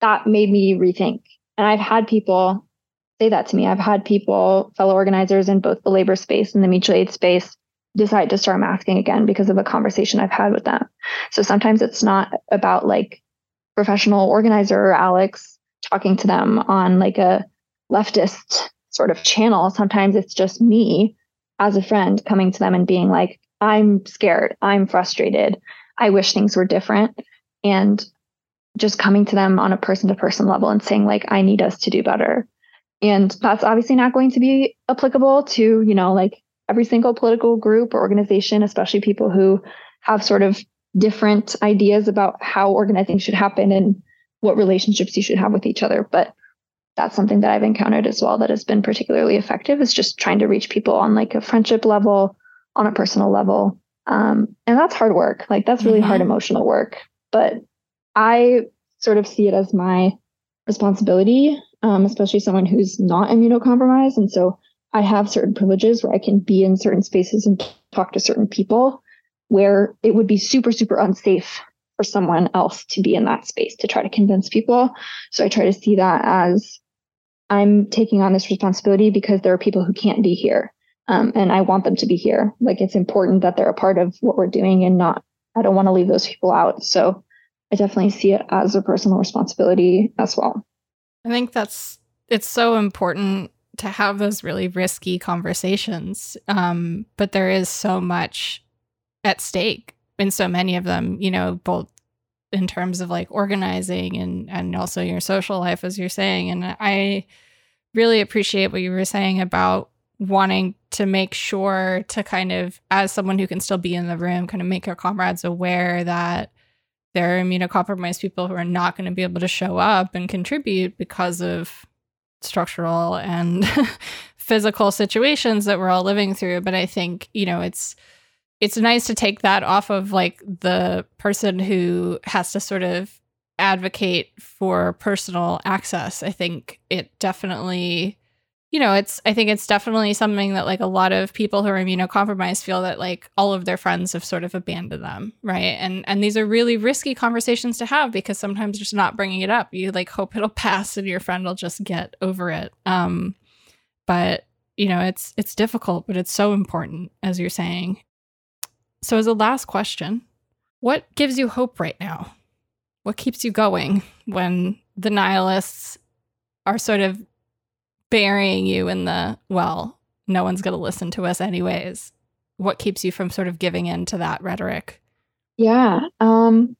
that made me rethink. And I've had people say that to me. I've had people, fellow organizers in both the labor space and the mutual aid space, decide to start masking again because of a conversation I've had with them. So sometimes it's not about like professional organizer or Alex talking to them on like a leftist sort of channel. Sometimes it's just me as a friend coming to them and being like, I'm scared, I'm frustrated, I wish things were different. And just coming to them on a person to person level and saying, like, I need us to do better. And that's obviously not going to be applicable to, you know, like every single political group or organization, especially people who have sort of different ideas about how organizing should happen and what relationships you should have with each other. But that's something that I've encountered as well that has been particularly effective is just trying to reach people on like a friendship level, on a personal level. Um, and that's hard work. Like that's really mm-hmm. hard emotional work. But I sort of see it as my responsibility um, especially someone who's not immunocompromised. And so I have certain privileges where I can be in certain spaces and talk to certain people. where it would be super, super unsafe for someone else to be in that space to try to convince people. So I try to see that as I'm taking on this responsibility because there are people who can't be here. Um, and I want them to be here. Like it's important that they're a part of what we're doing and not, I don't want to leave those people out. So I definitely see it as a personal responsibility as well. I think that's, it's so important to have those really risky conversations. Um, but there is so much at stake in so many of them, you know, both in terms of like organizing and and also your social life as you're saying and I really appreciate what you were saying about wanting to make sure to kind of as someone who can still be in the room kind of make your comrades aware that there are immunocompromised people who are not going to be able to show up and contribute because of structural and physical situations that we're all living through but i think you know it's it's nice to take that off of like the person who has to sort of advocate for personal access. I think it definitely, you know, it's, I think it's definitely something that like a lot of people who are immunocompromised feel that like all of their friends have sort of abandoned them. Right. And, and these are really risky conversations to have because sometimes just not bringing it up, you like hope it'll pass and your friend will just get over it. Um, but you know, it's, it's difficult, but it's so important as you're saying. So, as a last question, what gives you hope right now? What keeps you going when the nihilists are sort of burying you in the, well, no one's going to listen to us anyways? What keeps you from sort of giving in to that rhetoric? Yeah. Um,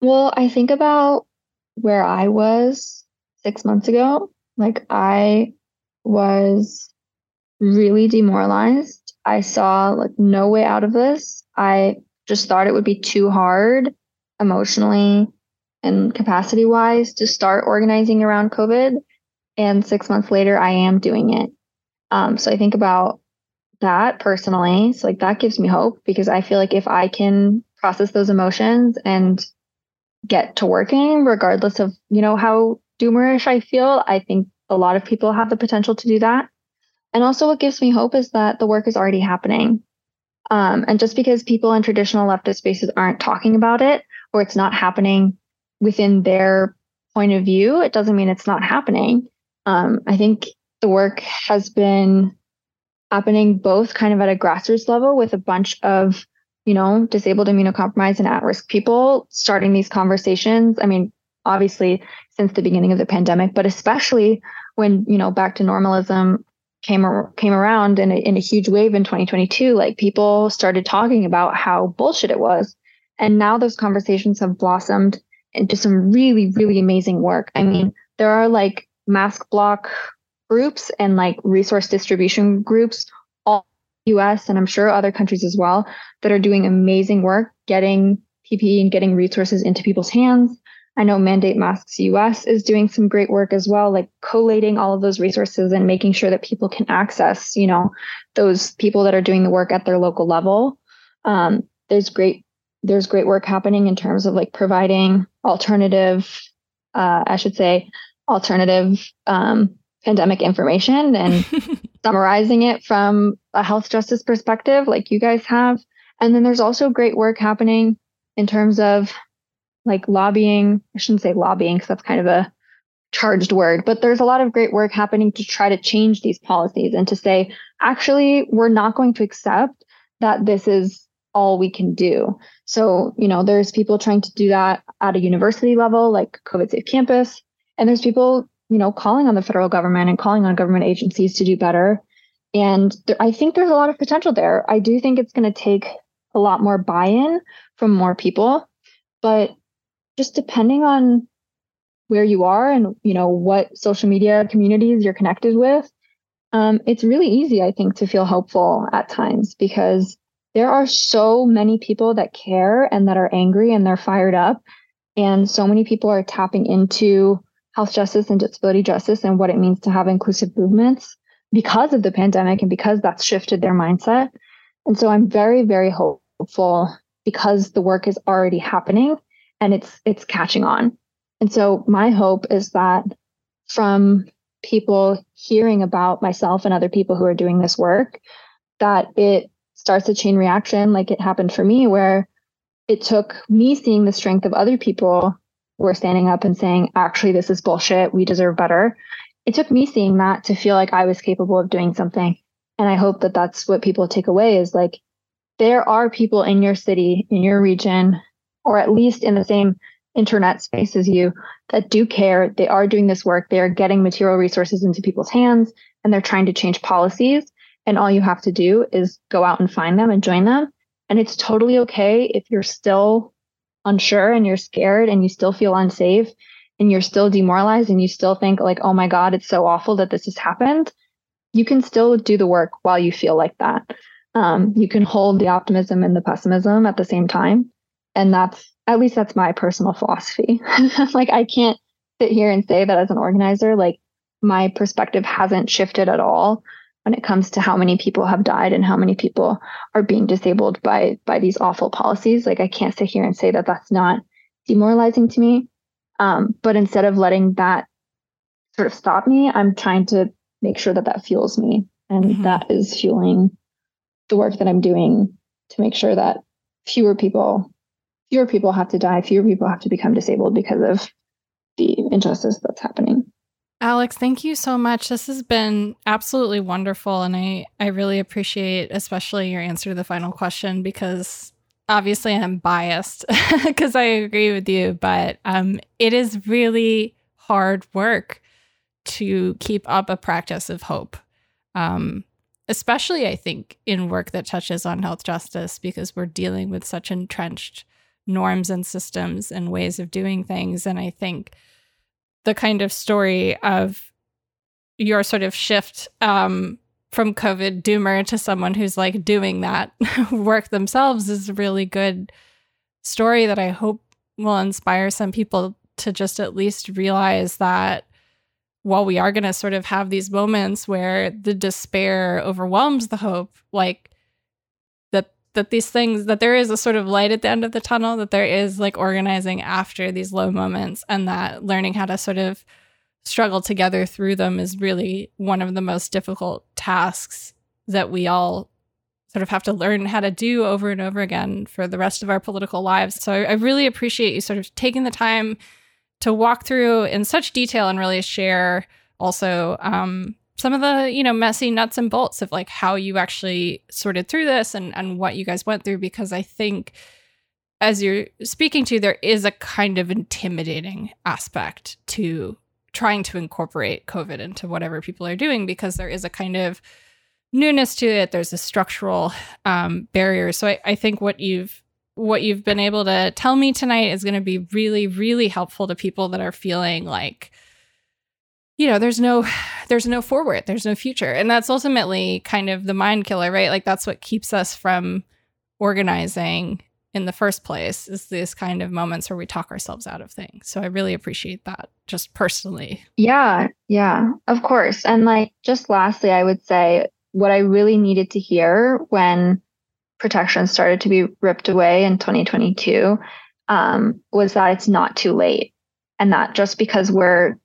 well, I think about where I was six months ago. Like, I was really demoralized I saw like no way out of this. I just thought it would be too hard emotionally and capacity wise to start organizing around COVID. And six months later, I am doing it. Um, so I think about that personally. So like that gives me hope because I feel like if I can process those emotions and get to working, regardless of, you know, how doomerish I feel, I think a lot of people have the potential to do that. And also, what gives me hope is that the work is already happening. Um, and just because people in traditional leftist spaces aren't talking about it or it's not happening within their point of view, it doesn't mean it's not happening. Um, I think the work has been happening both kind of at a grassroots level with a bunch of, you know, disabled, immunocompromised, and at risk people starting these conversations. I mean, obviously, since the beginning of the pandemic, but especially when, you know, back to normalism came came around in a, in a huge wave in 2022 like people started talking about how bullshit it was and now those conversations have blossomed into some really really amazing work i mean there are like Mask Bloc groups and like resource distribution groups all us and i'm sure other countries as well that are doing amazing work getting ppe and getting resources into people's hands I know Mandate Masks US is doing some great work as well, like collating all of those resources and making sure that people can access, you know, those people that are doing the work at their local level. Um, there's great there's great work happening in terms of like providing alternative, uh, I should say, alternative um, pandemic information and summarizing it from a health justice perspective, like you guys have. And then there's also great work happening in terms of like lobbying. I shouldn't say lobbying because that's kind of a charged word, but there's a lot of great work happening to try to change these policies and to say, actually, we're not going to accept that this is all we can do. So, you know, there's people trying to do that at a university level, like COVID Safe Campus, and there's people, you know, calling on the federal government and calling on government agencies to do better. And th- I think there's a lot of potential there. I do think it's going to take a lot more buy in from more people, but just depending on where you are and you know what social media communities you're connected with um, it's really easy i think to feel hopeful at times because there are so many people that care and that are angry and they're fired up and so many people are tapping into health justice and disability justice and what it means to have inclusive movements because of the pandemic and because that's shifted their mindset and so i'm very very hopeful because the work is already happening and it's it's catching on. And so my hope is that from people hearing about myself and other people who are doing this work, that it starts a chain reaction like it happened for me where it took me seeing the strength of other people were standing up and saying, actually, this is bullshit. We deserve better. It took me seeing that to feel like I was capable of doing something. And I hope that that's what people take away is like, there are people in your city, in your region, or at least in the same internet space as you that do care. They are doing this work. They are getting material resources into people's hands and they're trying to change policies. And all you have to do is go out and find them and join them. And it's totally okay if you're still unsure and you're scared and you still feel unsafe and you're still demoralized and you still think like, oh my God, it's so awful that this has happened. You can still do the work while you feel like that. Um, you can hold the optimism and the pessimism at the same time. And that's at least that's my personal philosophy. like I can't sit here and say that as an organizer, like my perspective hasn't shifted at all when it comes to how many people have died and how many people are being disabled by by these awful policies. Like i can't sit here and say that that's not demoralizing to me. Um, but instead of letting that sort of stop me i'm trying to make sure that that fuels me and mm-hmm. that is fueling the work that i'm doing to make sure that fewer people fewer people have to die fewer people have to become disabled because of the injustice that's happening Alex, thank you so much. This has been absolutely wonderful. And I, I really appreciate, especially your answer to the final question, because obviously I'm biased because I agree with you, but um, it is really hard work to keep up a practice of hope. Um, especially, I think, in work that touches on health justice, because we're dealing with such entrenched norms and systems and ways of doing things. And I think the kind of story of your sort of shift um, from COVID doomer to someone who's like doing that work themselves is a really good story that I hope will inspire some people to just at least realize that while we are going to sort of have these moments where the despair overwhelms the hope, like that these things that there is a sort of light at the end of the tunnel that there is like organizing after these low moments and that learning how to sort of struggle together through them is really one of the most difficult tasks that we all sort of have to learn how to do over and over again for the rest of our political lives. So I, really appreciate you sort of taking the time to walk through in such detail and really share also um, some of the you know messy nuts and bolts of like how you actually sorted through this and and what you guys went through because i think as you're speaking to there is a kind of intimidating aspect to trying to incorporate covid into whatever people are doing because there is a kind of newness to it. There's a structural um, barrier. So I, I think what you've what you've been able to tell me tonight is going to be really really helpful to people that are feeling like you know there's no there's no forward there's no future. And that's ultimately kind of the mind killer right? Like that's what keeps us from organizing in the first place is this kind of moments where we talk ourselves out of things. So i really appreciate that just personally. Yeah yeah of course. And like just lastly i would say what i really needed to hear when protection started to be ripped away in 2022 um, was that it's not too late. And that just because we're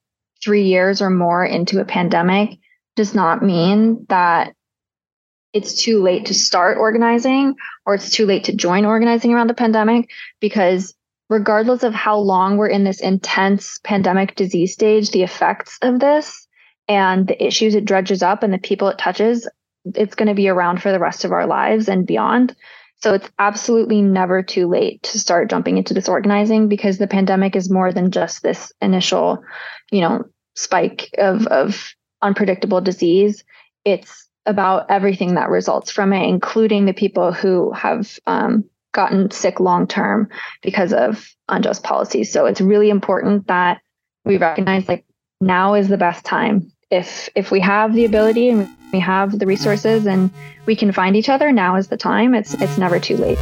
three years or more into a pandemic does not mean that it's too late to start organizing or it's too late to join organizing around the pandemic because regardless of how long we're in this intense pandemic disease stage the effects of this and the issues it dredges up and the people it touches it's going to be around for the rest of our lives and beyond so it's absolutely never too late to start jumping into this organizing because the pandemic is more than just this initial, you know, spike of, of unpredictable disease. It's about everything that results from it, including the people who have um, gotten sick long term because of unjust policies. So it's really important that we recognize like now is the best time. If if we have the ability and we have the resources and we can find each other, now is the time. It's it's never too late.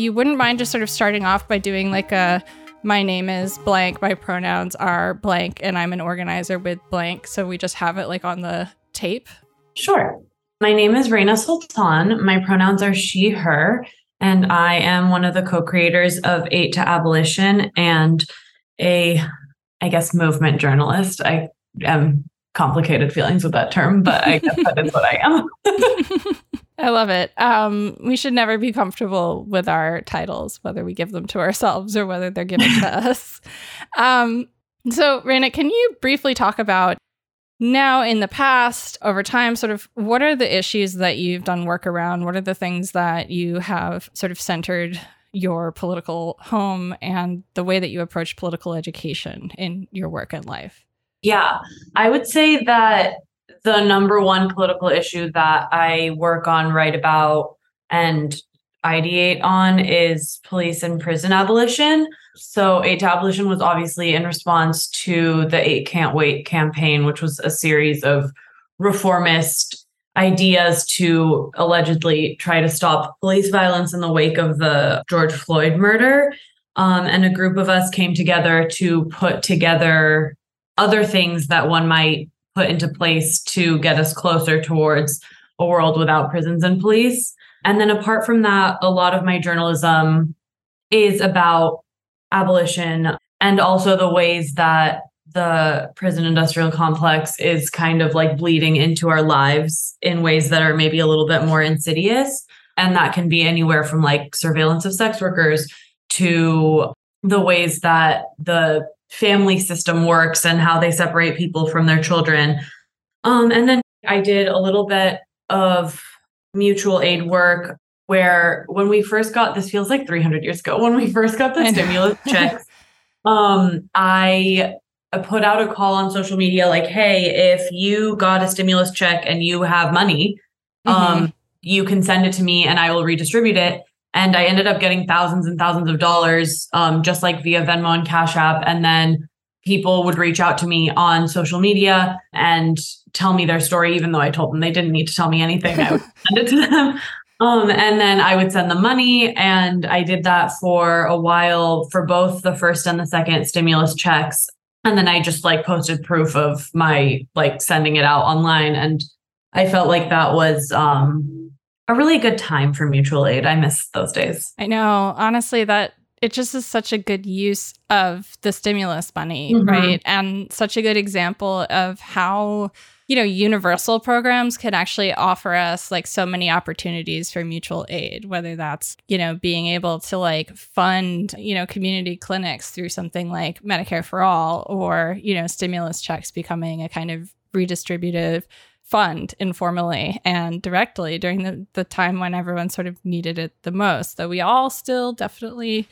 You wouldn't mind just sort of starting off by doing like a my name is blank, my pronouns are blank, and I'm an organizer with blank. So we just have it like on the tape. Sure. My name is Reina Sultan. My pronouns are she, her, and I am one of the co creators of Eight to Abolition and a, I guess, movement journalist. I am complicated feelings with that term, but I guess that is what I am. I love it. Um, we should never be comfortable with our titles, whether we give them to ourselves or whether they're given to us. Um, so, Reina, can you briefly talk about now in the past, over time, sort of what are the issues that you've done work around? What are the things that you have sort of centered your political home and the way that you approach political education in your work and life? Yeah, I would say that the number one political issue that I work on, write about, and ideate on is police and prison abolition. So, Eight to Abolition was obviously in response to the Eight Can't Wait campaign, which was a series of reformist ideas to allegedly try to stop police violence in the wake of the George Floyd murder. Um, and a group of us came together to put together other things that one might put into place to get us closer towards a world without prisons and police. And then apart from that, a lot of my journalism is about abolition and also the ways that the prison industrial complex is kind of like bleeding into our lives in ways that are maybe a little bit more insidious. And that can be anywhere from like surveillance of sex workers to the ways that the family system works and how they separate people from their children. Um, and then I did a little bit of mutual aid work where when we first got this feels like 300 years ago when we first got the stimulus checks um i put out a call on social media like hey if you got a stimulus check and you have money mm-hmm. um you can send it to me and i will redistribute it and I ended up getting thousands and thousands of dollars, um, just like via Venmo and Cash App. And then people would reach out to me on social media and tell me their story, even though I told them they didn't need to tell me anything. I would send it to them. Um, and then I would send them money. And I did that for a while for both the first and the second stimulus checks. And then I just like posted proof of my like sending it out online. And I felt like that was um a really good time for mutual aid. I miss those days. I know. Honestly, that it just is such a good use of the stimulus money, mm-hmm. right? And such a good example of how, you know, universal programs can actually offer us like so many opportunities for mutual aid, whether that's, you know, being able to like fund, you know, community clinics through something like Medicare for All or, you know, stimulus checks becoming a kind of redistributive fund informally and directly during the, the time when everyone sort of needed it the most. Though we all still definitely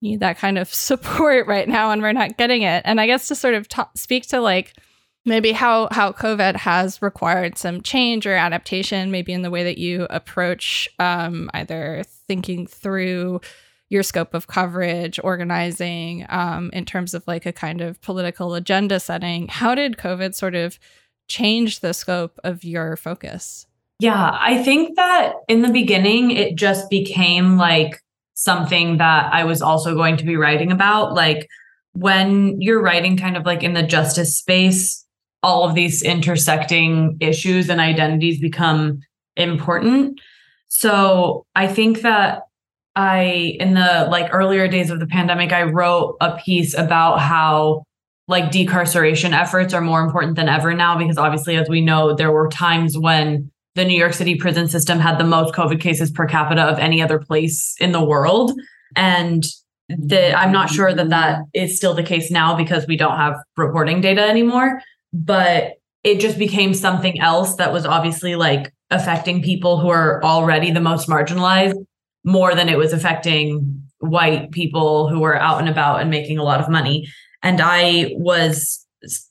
need that kind of support right now and we're not getting it. And I guess to sort of talk, speak to like maybe how how COVID has required some change or adaptation, maybe in the way that you approach um, either thinking through your scope of coverage, organizing um, in terms of like a kind of political agenda setting. How did COVID sort of changed the scope of your focus? Yeah, I think that in the beginning, it just became like something that I was also going to be writing about. Like when you're writing kind of like in the justice space, all of these intersecting issues and identities become important. So I think that I, in the like earlier days of the pandemic, I wrote a piece about how like decarceration efforts are more important than ever now because obviously as we know there were times when the New York City prison system had the most covid cases per capita of any other place in the world. And I'm not sure that that is still the case now because we don't have reporting data anymore but it just became something else that was obviously like affecting people who are already the most marginalized more than it was affecting white people who were out and about and making a lot of money and I was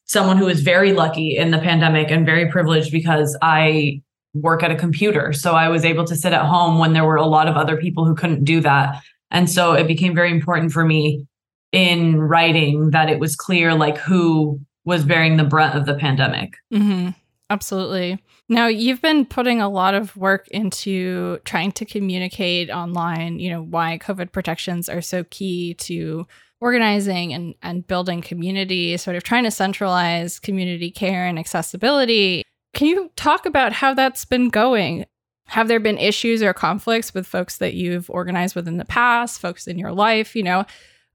someone who was very lucky in the pandemic and very privileged because I work at a computer. So I was able to sit at home when there were a lot of other people who couldn't do that. And so it became very important for me in writing that it was clear like who was bearing the brunt of the pandemic. Mm-hmm. Absolutely. Now, you've been putting a lot of work into trying to communicate online, you know, why COVID protections are so key to organizing and, and building community, sort of trying to centralize community care and accessibility. Can you talk about how that's been going? Have there been issues or conflicts with folks that you've organized with in the past, folks in your life? You know,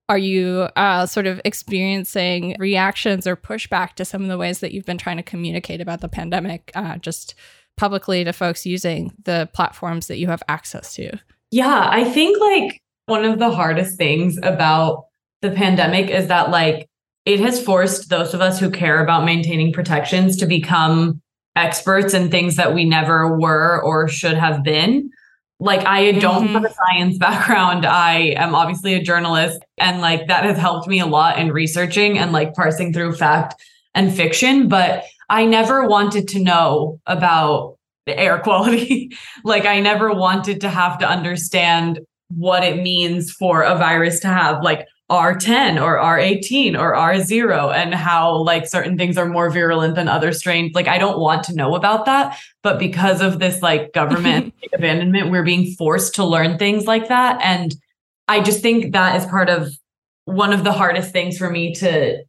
are you uh, sort of experiencing reactions or pushback to some of the ways that you've been trying to communicate about the pandemic, uh, just publicly to folks using the platforms that you have access to? Yeah, I think like one of the hardest things about the pandemic is that like it has forced those of us who care about maintaining protections to become experts in things that we never were or should have been. Like I don't mm-hmm. have a science background. I am obviously a journalist and like that has helped me a lot in researching and like parsing through fact and fiction, but I never wanted to know about the air quality. like I never wanted to have to understand what it means for a virus to have like R10 or R18 or R0 and how like certain things are more virulent than other strains. Like I don't want to know about that, but because of this like government abandonment, we're being forced to learn things like that and I just think that is part of one of the hardest things for me to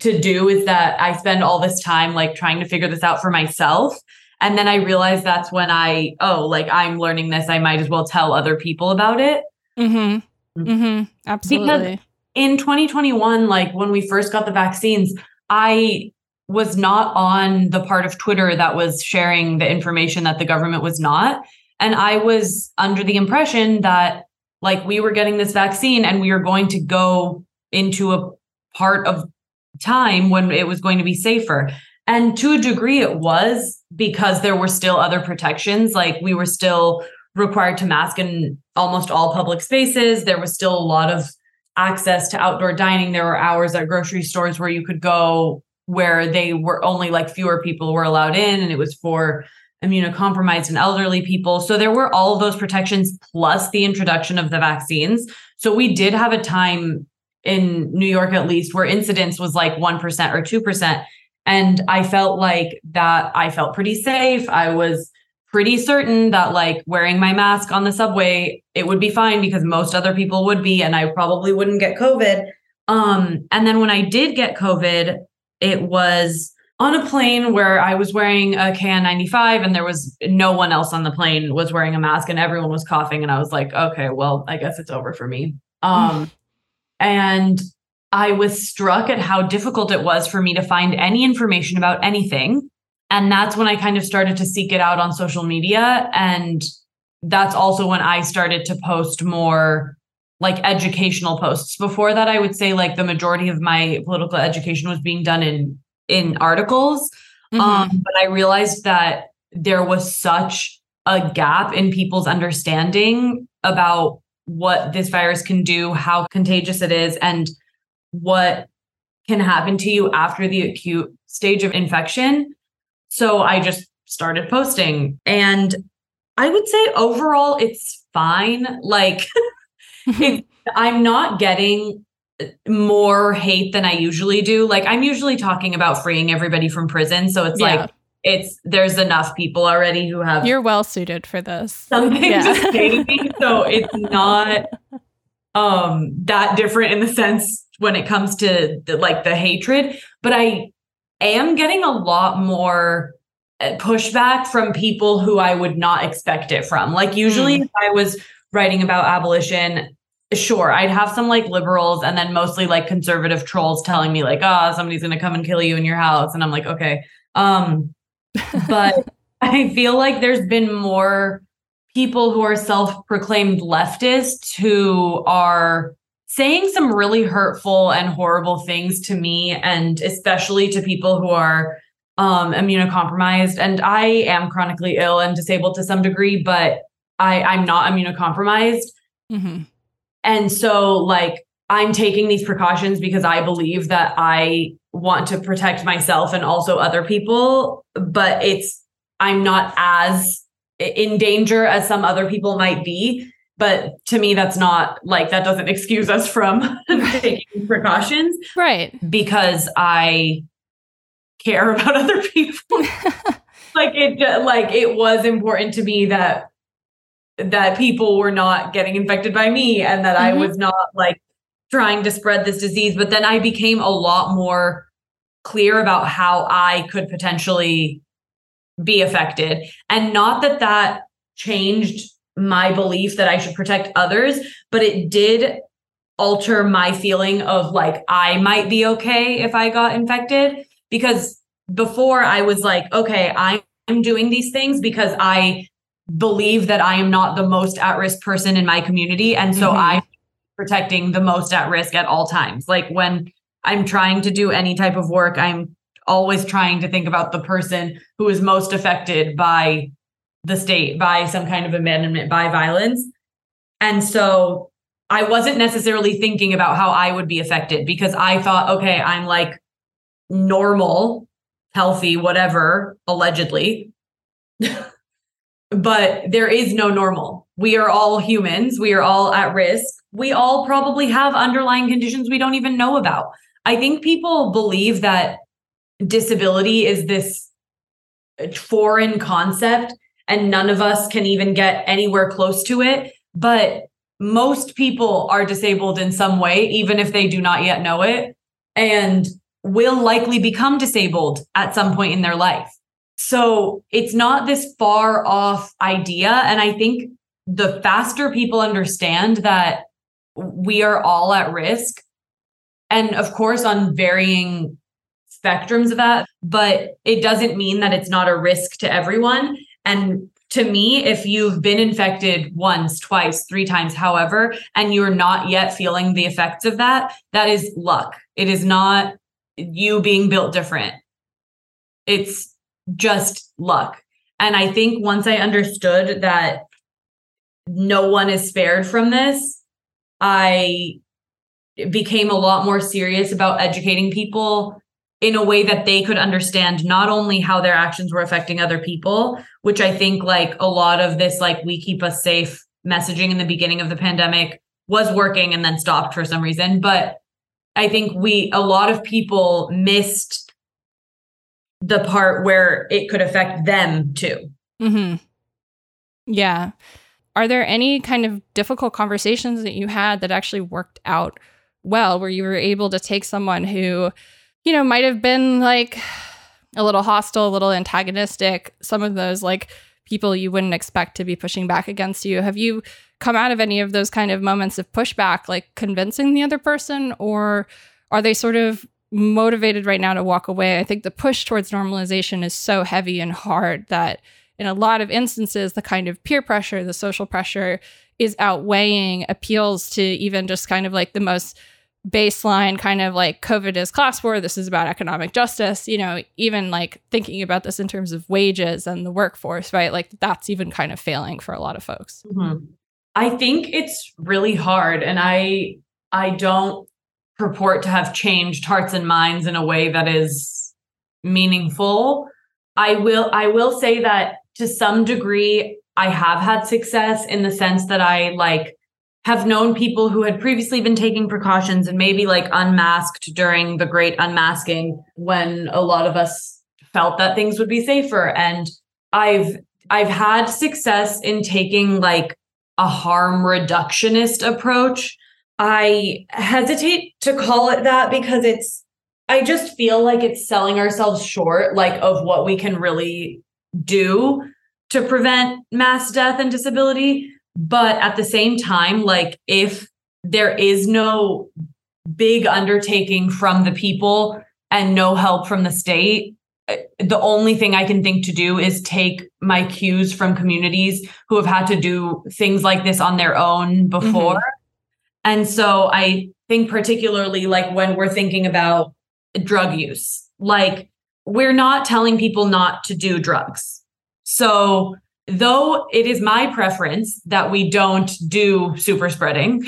to do is that I spend all this time like trying to figure this out for myself and then I realize that's when I oh like I'm learning this I might as well tell other people about it. Mhm. Mhm. Absolutely. Because in 2021, like when we first got the vaccines, I was not on the part of Twitter that was sharing the information that the government was not. And I was under the impression that like we were getting this vaccine and we were going to go into a part of time when it was going to be safer. And to a degree, it was because there were still other protections. Like we were still required to mask in almost all public spaces. There was still a lot of access to outdoor dining. There were hours at grocery stores where you could go where they were only like fewer people were allowed in, and it was for immunocompromised and elderly people. So there were all of those protections plus the introduction of the vaccines. So we did have a time in New York, at least, where incidence was like 1% or 2%. And I felt like that I felt pretty safe. I was pretty certain that like wearing my mask on the subway it would be fine because most other people would be and I probably wouldn't get covid. Um and then when I did get covid it was on a plane where I was wearing a KN95 and there was no one else on the plane was wearing a mask and everyone was coughing and I was like okay well I guess it's over for me. Um and I was struck at how difficult it was for me to find any information about anything and that's when I kind of started to seek it out on social media. And that's also when I started to post more like educational posts. Before that, I would say like the majority of my political education was being done in in articles. Mm-hmm. Um, but I realized that there was such a gap in people's understanding about what this virus can do, how contagious it is, and what can happen to you after the acute stage of infection so I just started posting. And I would say overall, it's fine. Like, I'm not getting more hate than I usually do. Like, I'm usually talking about freeing everybody from prison. So it's yeah. like, it's there's enough people already who have you're well suited for this something yeah. to say me so it's not um that different in the sense when it comes to the, like the hatred but i am getting a lot more uh, pushback from people who I would not expect it from. Like usually mm. if I was writing about abolition, sure, I'd have some like liberals and then mostly like conservative trolls telling me like, "Oh, somebody's going to come and kill you in your house." And I'm like, "Okay." Um but I feel like there's been more people who are self-proclaimed leftists who are saying some really hurtful and horrible things to me and especially to people who are um immunocompromised and I am chronically ill and disabled to some degree but I I'm not immunocompromised. Mm-hmm. And so like I'm taking these precautions because I believe that I want to protect myself and also other people but it's I'm not as in danger as some other people might be but to me that's not like that doesn't excuse us from taking precautions right because i care about other people like it like it was important to me that that people were not getting infected by me and that mm-hmm. I was not like trying to spread this disease. But then I became a lot more clear about how I could potentially be affected. And not that that changed my belief that I should protect others, but it did alter my feeling of like I might be okay if I got infected because before I was like okay I'm doing these things because I believe that I am not the most at risk person in my community and so mm-hmm. I'm protecting the most at risk at all times like when I'm trying to do any type of work I'm always trying to think about the person who is most affected by the state by some kind of amendment by violence and so I wasn't necessarily thinking about how I would be affected because I thought, okay, I'm like normal, healthy, whatever, allegedly. but there is no normal. We are all humans. We are all at risk. We all probably have underlying conditions we don't even know about. I think people believe that disability is this foreign concept and none of us can even get anywhere close to it. But most people are disabled in some way, even if they do not yet know it, and will likely become disabled at some point in their life. So it's not this far off idea. And I think the faster people understand that we are all at risk, and of course, on varying spectrums of that, but it doesn't mean that it's not a risk to everyone. And to me, if you've been infected once, twice, three times, however, and you're not yet feeling the effects of that, that is luck. It is not you being built different. It's just luck. And I think once I understood that no one is spared from this, I became a lot more serious about educating people in a way that they could understand not only how their actions were affecting other people, which I think like a lot of this, like we keep us safe messaging in the beginning of the pandemic was working and then stopped for some reason. But I think we, a lot of people missed the part where it could affect them too. Mm-hmm. Yeah. Are there any kind of difficult conversations that you had that actually worked out well, where you were able to take someone who, you know, might have been like a little hostile, a little antagonistic, some of those like people you wouldn't expect to be pushing back against you. Have you come out of any of those kind of moments of pushback, like convincing the other person, or are they sort of motivated right now to walk away? I think the push towards normalization is so heavy and hard that in a lot of instances, the kind of peer pressure, the social pressure is outweighing appeals to even just kind of like the most baseline kind of like COVID is class war, this is about economic justice, you know, even like thinking about this in terms of wages and the workforce, right? Like that's even kind of failing for a lot of folks. Mm-hmm. I think it's really hard and I I don't purport to have changed hearts and minds in a way that is meaningful. I will I will say that to some degree I have had success in the sense that I like have known people who had previously been taking precautions and maybe like unmasked during the great unmasking when a lot of us felt that things would be safer. And i've i've had success in taking like a harm reductionist approach. I hesitate to call it that because it's i just feel like it's selling ourselves short like of what we can really do to prevent mass death and disability but at the same time, like if there is no big undertaking from the people and no help from the state, eh, the only thing I can think to do is take my cues from communities who have had to do things like this on their own before. Mm-hmm. And so I think, particularly like when we're thinking about drug use, like we're not telling people not to do drugs. So though it is my preference that we don't do super spreading.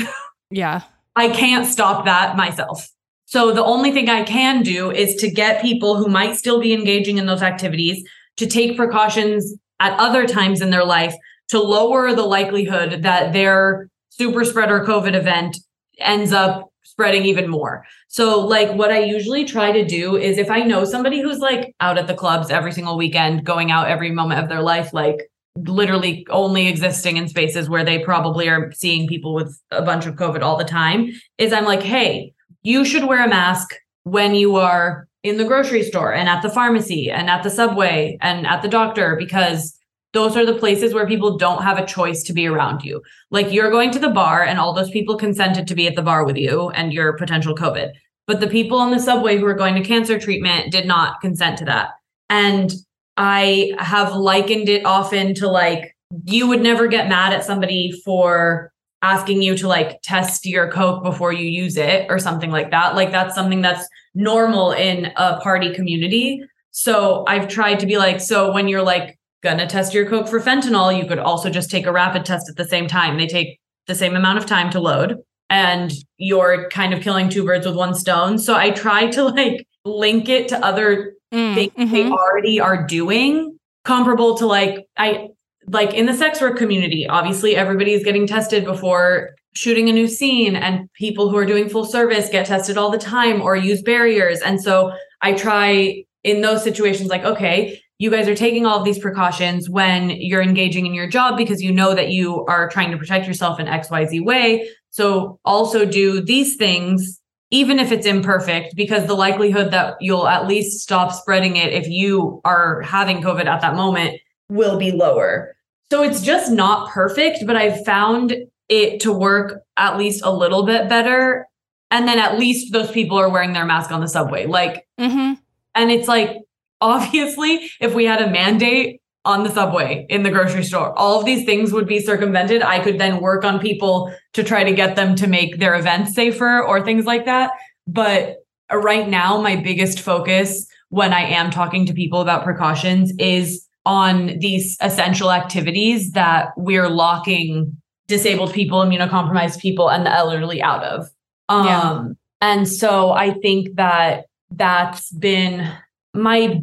Yeah. I can't stop that myself. So the only thing I can do is to get people who might still be engaging in those activities to take precautions at other times in their life to lower the likelihood that their super spreader COVID event ends up spreading even more. So, like, what I usually try to do is if I know somebody who's like out at the clubs every single weekend, going out every moment of their life, like literally only existing in spaces where they probably are seeing people with a bunch of COVID all the time, is I'm like, hey, you should wear a mask when you are in the grocery store and at the pharmacy and at the subway and at the doctor because those are the places where people don't have a choice to be around you. Like you're going to the bar and all those people consented to be at the bar with you and your potential COVID. But the people on the subway who are going to cancer treatment did not consent to that. And I have likened it often to like, you would never get mad at somebody for asking you to like test your Coke before you use it or something like that. Like that's something that's normal in a party community. So I've tried to be like, so when you're like gonna test your Coke for fentanyl, you could also just take a rapid test at the same time. They take the same amount of time to load and you're kind of killing two birds with one stone. So I try to like link it to other mm, things mm-hmm. they already are doing, comparable to like I like in the sex work community, obviously everybody's getting tested before shooting a new scene and people who are doing full service get tested all the time or use barriers. And so I try in those situations like okay, you guys are taking all of these precautions when you're engaging in your job because you know that you are trying to protect yourself in XYZ way. So also do these things, even if it's imperfect, because the likelihood that you'll at least stop spreading it if you are having COVID at that moment will be lower. So it's just not perfect, but I've found it to work at least a little bit better. And then at least those people are wearing their mask on the subway. Like, mm-hmm. and it's like, obviously, if we had a mandate on the subway, in the grocery store, all of these things would be circumvented. I could then work on people to try to get them to make their events safer or things like that. But right now, my biggest focus when I am talking to people about precautions is on these essential activities that we're locking disabled people, immunocompromised people, and the elderly out of. Um, yeah. And so I think that that's been my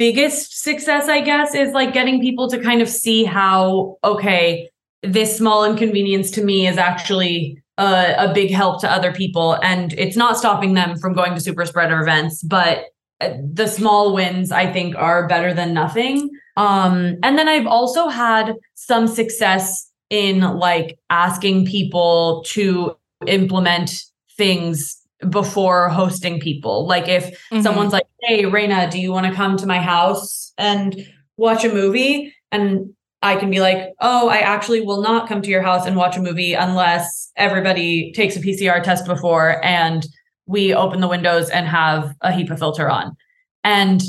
biggest success, I guess, is like getting people to kind of see how, okay, this small inconvenience to me is actually a, a big help to other people. And it's not stopping them from going to super spreader events, but uh, the small wins I think are better than nothing. Um, and then I've also had some success in like asking people to implement things before hosting people. Like if mm-hmm. someone's like, "Hey, Raina, do you want to come to my house and watch a movie?" and I can be like, "Oh, I actually will not come to your house and watch a movie unless everybody takes a PCR test before and we open the windows and have a HEPA filter on." And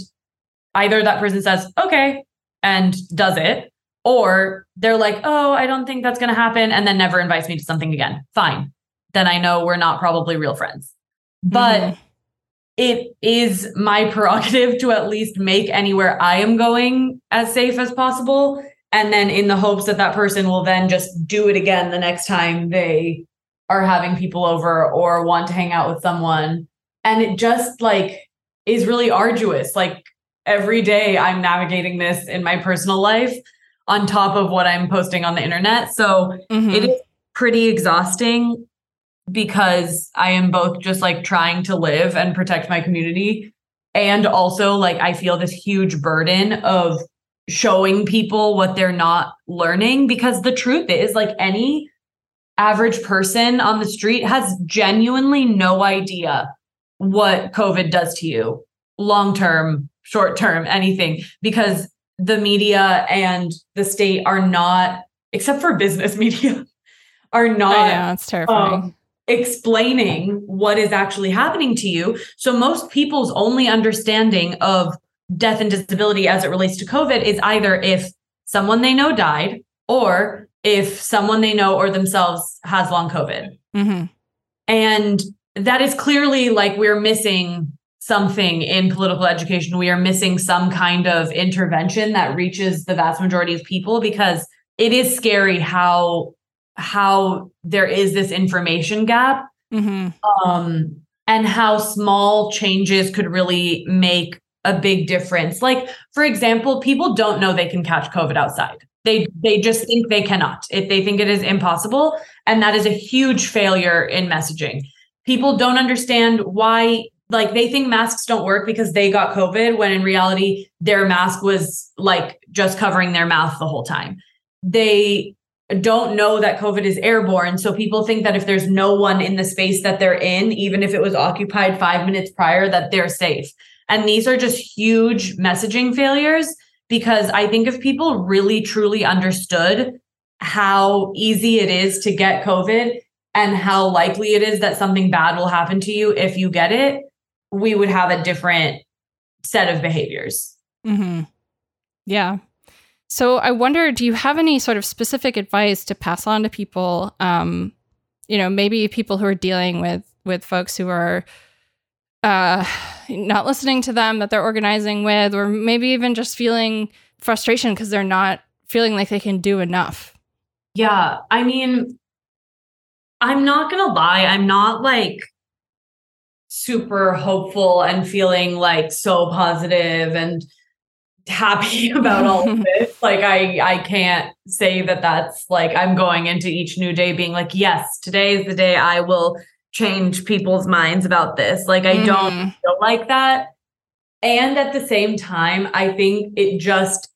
either that person says, "Okay," and does it, or they're like, "Oh, I don't think that's going to happen," and then never invites me to something again. Fine. Then I know we're not probably real friends but mm-hmm. it is my prerogative to at least make anywhere I am going as safe as possible. And then in the hopes that that person will then just do it again the next time they are having people over or want to hang out with someone. And it just like is really arduous. Like every day I'm navigating this in my personal life on top of what I'm posting on the internet. So mm-hmm. it is pretty exhausting because I am both just like trying to live and protect my community. And also, like, I feel this huge burden of showing people what they're not learning because the truth is, like, any average person on the street has genuinely no idea what COVID does to you long term, short term, anything, because the media and the state are not, except for business media, are not. Yeah, it's terrifying. Um, explaining what is actually happening to you. So most people's only understanding of death and disability as it relates to COVID is either if someone they know died or if someone they know or themselves has long COVID. Mm-hmm. And that is clearly like we're missing something in political education. We are missing some kind of intervention that reaches the vast majority of people because it is scary how how there is this information gap mm-hmm. um, and how small changes could really make a big difference. Like, for example, people don't know they can catch COVID outside. They they just think they cannot. If they think it is impossible, and that is a huge failure in messaging. people don't understand why like they think masks don't work because they got covid when in reality their mask was like just covering their mouth the whole time they don't know that covid is airborne so people think that if there's no one in the space that they're in even if it was occupied 5 minutes prior that they're safe and these are just huge messaging failures because i think if people really truly understood how easy it is to get covid and how likely it is that something bad will happen to you if you get it, we would have a different set of behaviors. Mm-hmm. Yeah. So I wonder, do you have any sort of specific advice to pass on to people? Um, you know, maybe people who are dealing with with folks who are uh, not listening to them that they're organizing with, or maybe even just feeling frustration because they're not feeling like they can do enough. Yeah, I mean, I'm not to lie, I'm not like super hopeful and feeling like so positive and happy about all of this. Like I I can't say that that's like I'm going into each new day being like, yes, today is the day I will change people's minds about this. Like I mm. don't mm-hmm. feel like that. And at the same time, I think it just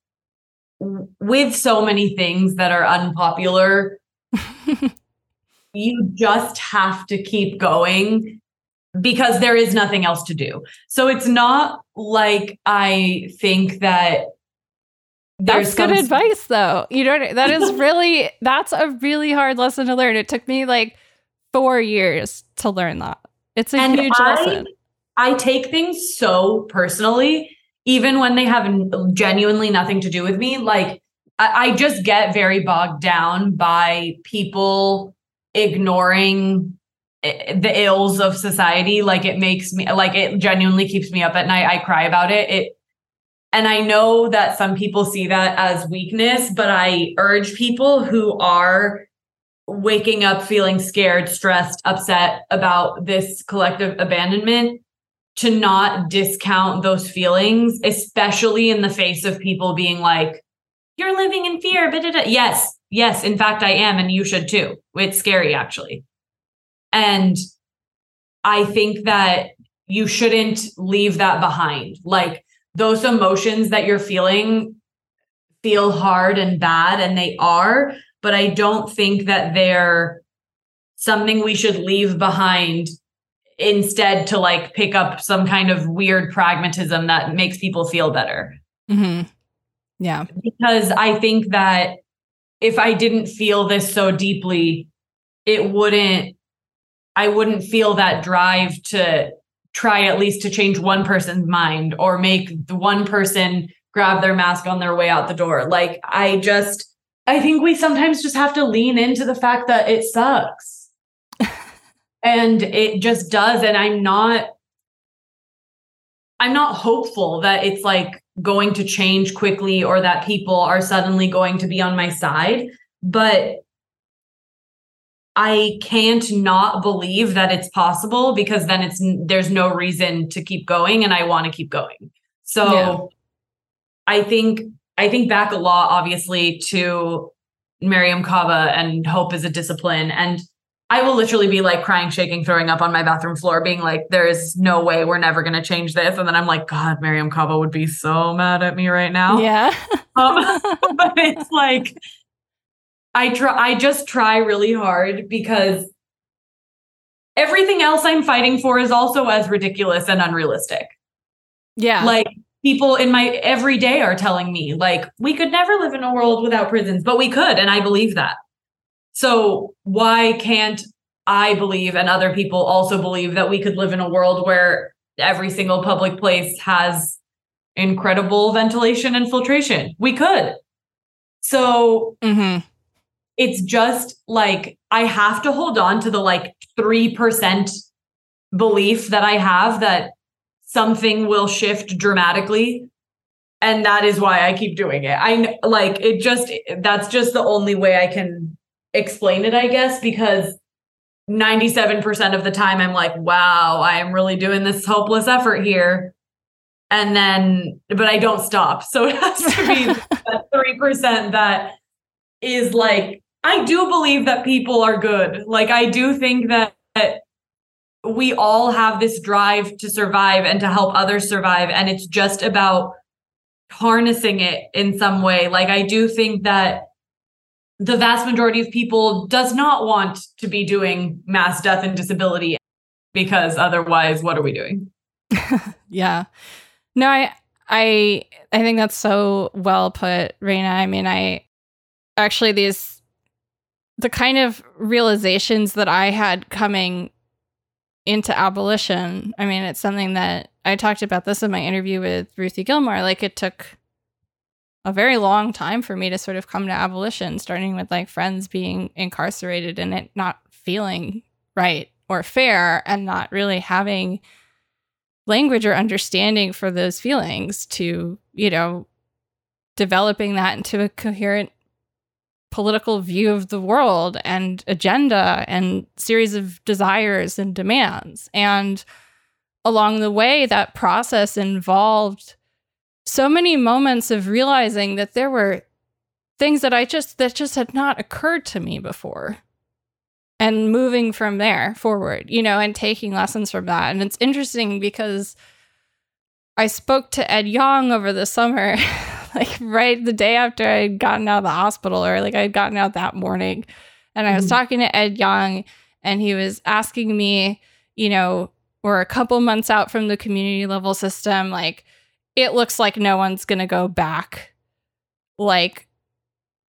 with so many things that are unpopular you just have to keep going because there is nothing else to do. So it's not like I think that that's good advice though. You know that is really that's a really hard lesson to learn. It took me like 4 years to learn that. It's a and huge I, lesson. I take things so personally even when they have genuinely nothing to do with me like I, I just get very bogged down by people ignoring the ills of society like it makes me like it genuinely keeps me up at night i cry about it it and i know that some people see that as weakness but i urge people who are waking up feeling scared stressed upset about this collective abandonment to not discount those feelings especially in the face of people being like you're living in fear but yes yes, in fact, I am, and you should too. It's scary, actually. And I think that you shouldn't leave that behind. Like those emotions that you're feeling feel hard and bad, and they are, but I don't think that they're something we should leave behind instead to like pick up some kind of weird pragmatism that makes people feel better. Mm-hmm. Yeah. Because I think that if I didn't feel this so deeply, it wouldn't, I wouldn't feel that drive to try at least to change one person's mind or make the one person grab their mask on their way out the door. Like, I just, I think we sometimes just have to lean into the fact that it sucks. and it just does. And I'm not, I'm not hopeful that it's like going to change quickly or that people are suddenly going to be on my side. But I can't not believe that it's possible because then it's there's no reason to keep going and I want to keep going. So yeah. I think I think back a lot obviously to Mariame Kaba and hope is a discipline and I will literally be like crying, shaking, throwing up on my bathroom floor, being like, there is no way we're never going to change this. And then I'm like, God, Mariame Kaba would be so mad at me right now. Yeah. um, but it's like, I try, I just try really hard because everything else I'm fighting for is also as ridiculous and unrealistic. Yeah. Like people in my everyday are telling me, like, we could never live in a world without prisons, but we could. And I believe that. So why can't I believe and other people also believe that we could live in a world where every single public place has incredible ventilation and filtration? We could. So mm-hmm. It's just like I have to hold on to the like 3% belief that I have that something will shift dramatically and that is why I keep doing it. I like it just that's just the only way I can explain it, I guess, because 97% of the time I'm like, wow, I am really doing this hopeless effort here. And then, but I don't stop. So it has to be that 3% that is like, I do believe that people are good. Like, I do think that, we all have this drive to survive and to help others survive. And it's just about harnessing it in some way. Like, I do think that the vast majority of people does not want to be doing mass death and disability because otherwise what are we doing yeah no i i i think that's so well put Raina i mean i actually these the kind of realizations that i had coming into abolition i mean it's something that i talked about this in my interview with ruthie gilmore like it took a very long time for me to sort of come to abolition, starting with like friends being incarcerated and it not feeling right or fair and not really having language or understanding for those feelings to, you know, developing that into a coherent political view of the world and agenda and series of desires and demands. And along the way, that process involved so many moments of realizing that there were things that I just that just had not occurred to me before. And moving from there forward, you know, and taking lessons from that. And it's interesting because I spoke to Ed Yong over the summer, like right the day after I'd gotten out of the hospital, or like I'd gotten out that morning. And I was mm-hmm. talking to Ed Yong, and he was asking me, you know, we're a couple months out from the community level system, like, it looks like no one's going to go back. Like,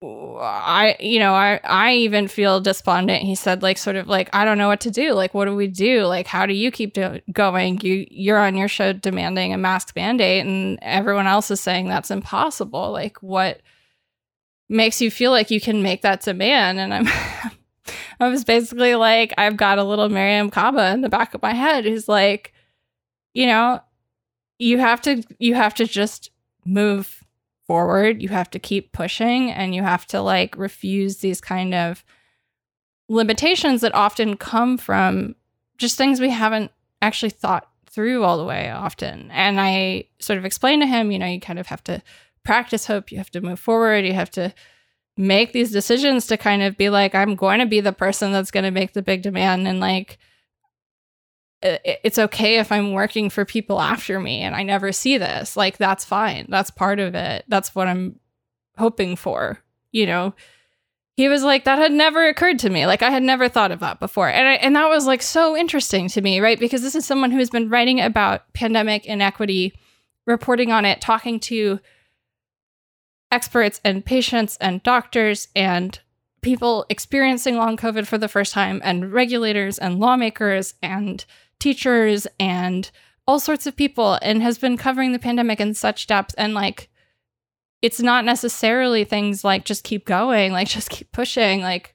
I, you know, I, I even feel despondent. He said, like, sort of like, I don't know what to do. Like, what do we do? Like, how do you keep do- going? You, you're on your show demanding a mask mandate, and everyone else is saying that's impossible. Like, what makes you feel like you can make that demand? And I'm, I was basically like, I've got a little Mariame Kaba in the back of my head who's like, you know, you have to you have to just move forward you have to keep pushing and you have to like refuse these kind of limitations that often come from just things we haven't actually thought through all the way often. And i sort of explained to him you know you kind of have to practice hope you have to move forward you have to make these decisions to kind of be like i'm going to be the person that's going to make the big demand and like it's okay if I'm working for people after me and I never see this. Like, that's fine. That's part of it. That's what I'm hoping for. You know, he was like, that had never occurred to me. Like, I had never thought of that before. And, I, and that was like so interesting to me, right? Because this is someone who has been writing about pandemic inequity, reporting on it, talking to experts and patients and doctors and people experiencing long COVID for the first time, and regulators and lawmakers and teachers and all sorts of people and has been covering the pandemic in such depth. And like it's not necessarily things like just keep going like just keep pushing. Like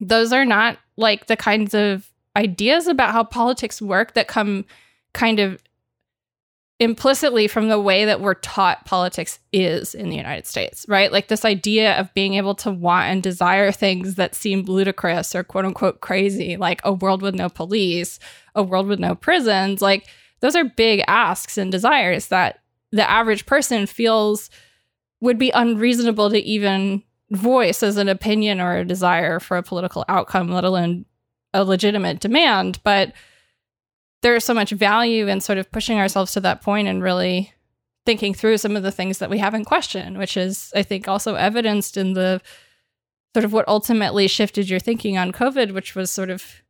those are not like the kinds of ideas about how politics work that come kind of implicitly from the way that we're taught politics is in the United States, right? Like this idea of being able to want and desire things that seem ludicrous or quote unquote crazy, like a world with no police, a world with no prisons, like those are big asks and desires that the average person feels would be unreasonable to even voice as an opinion or a desire for a political outcome, let alone a legitimate demand. But there's so much value in sort of pushing ourselves to that point and really thinking through some of the things that we haven't questioned, which is, I think, also evidenced in the sort of what ultimately shifted your thinking on COVID, which was sort of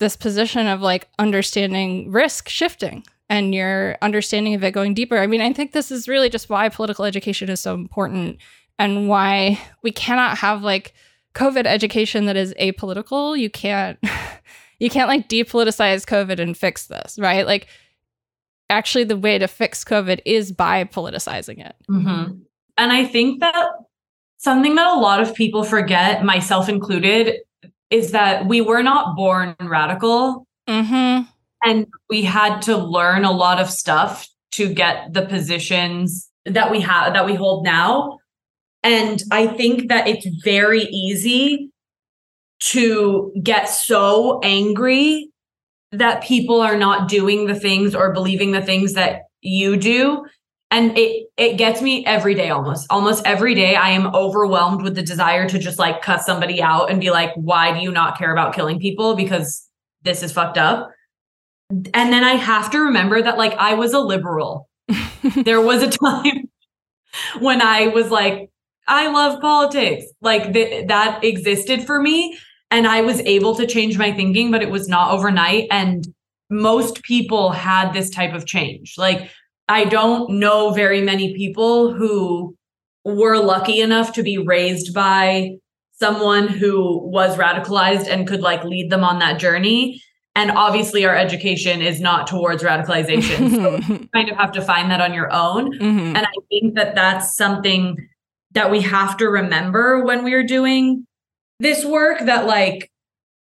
this position of like understanding risk shifting and your understanding of it going deeper. I mean, I think this is really just why political education is so important and why we cannot have like COVID education that is apolitical. You can't you can't like depoliticize COVID and fix this, right? Like, actually, the way to fix COVID is by politicizing it. Mm-hmm. And I think that something that a lot of people forget, myself included, is that we were not born radical. Mm-hmm. And we had to learn a lot of stuff to get the positions that we have that we hold now. And I think that it's very easy to get so angry that people are not doing the things or believing the things that you do and it it gets me every day almost almost every day i am overwhelmed with the desire to just like cut somebody out and be like why do you not care about killing people because this is fucked up. And then I have to remember that like I was a liberal. there was a time when I was like, I love politics. Like th- that existed for me. And I was able to change my thinking, but it was not overnight. And most people had this type of change. Like, I don't know very many people who were lucky enough to be raised by someone who was radicalized and could like lead them on that journey. And obviously, our education is not towards radicalization. so you kind of have to find that on your own. Mhm. And I think that that's something that we have to remember when we're doing this work that like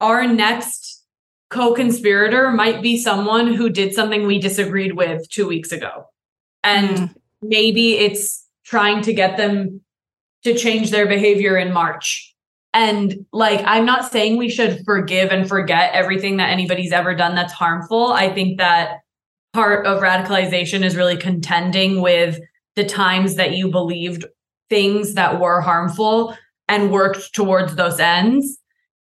our next co-conspirator might be someone who did something we disagreed with 2 weeks ago. And Mm. maybe it's trying to get them to change their behavior in March. And like I'm not saying we should forgive and forget everything that anybody's ever done that's harmful. I think that part of radicalization is really contending with the times that you believed things that were harmful and worked towards those ends.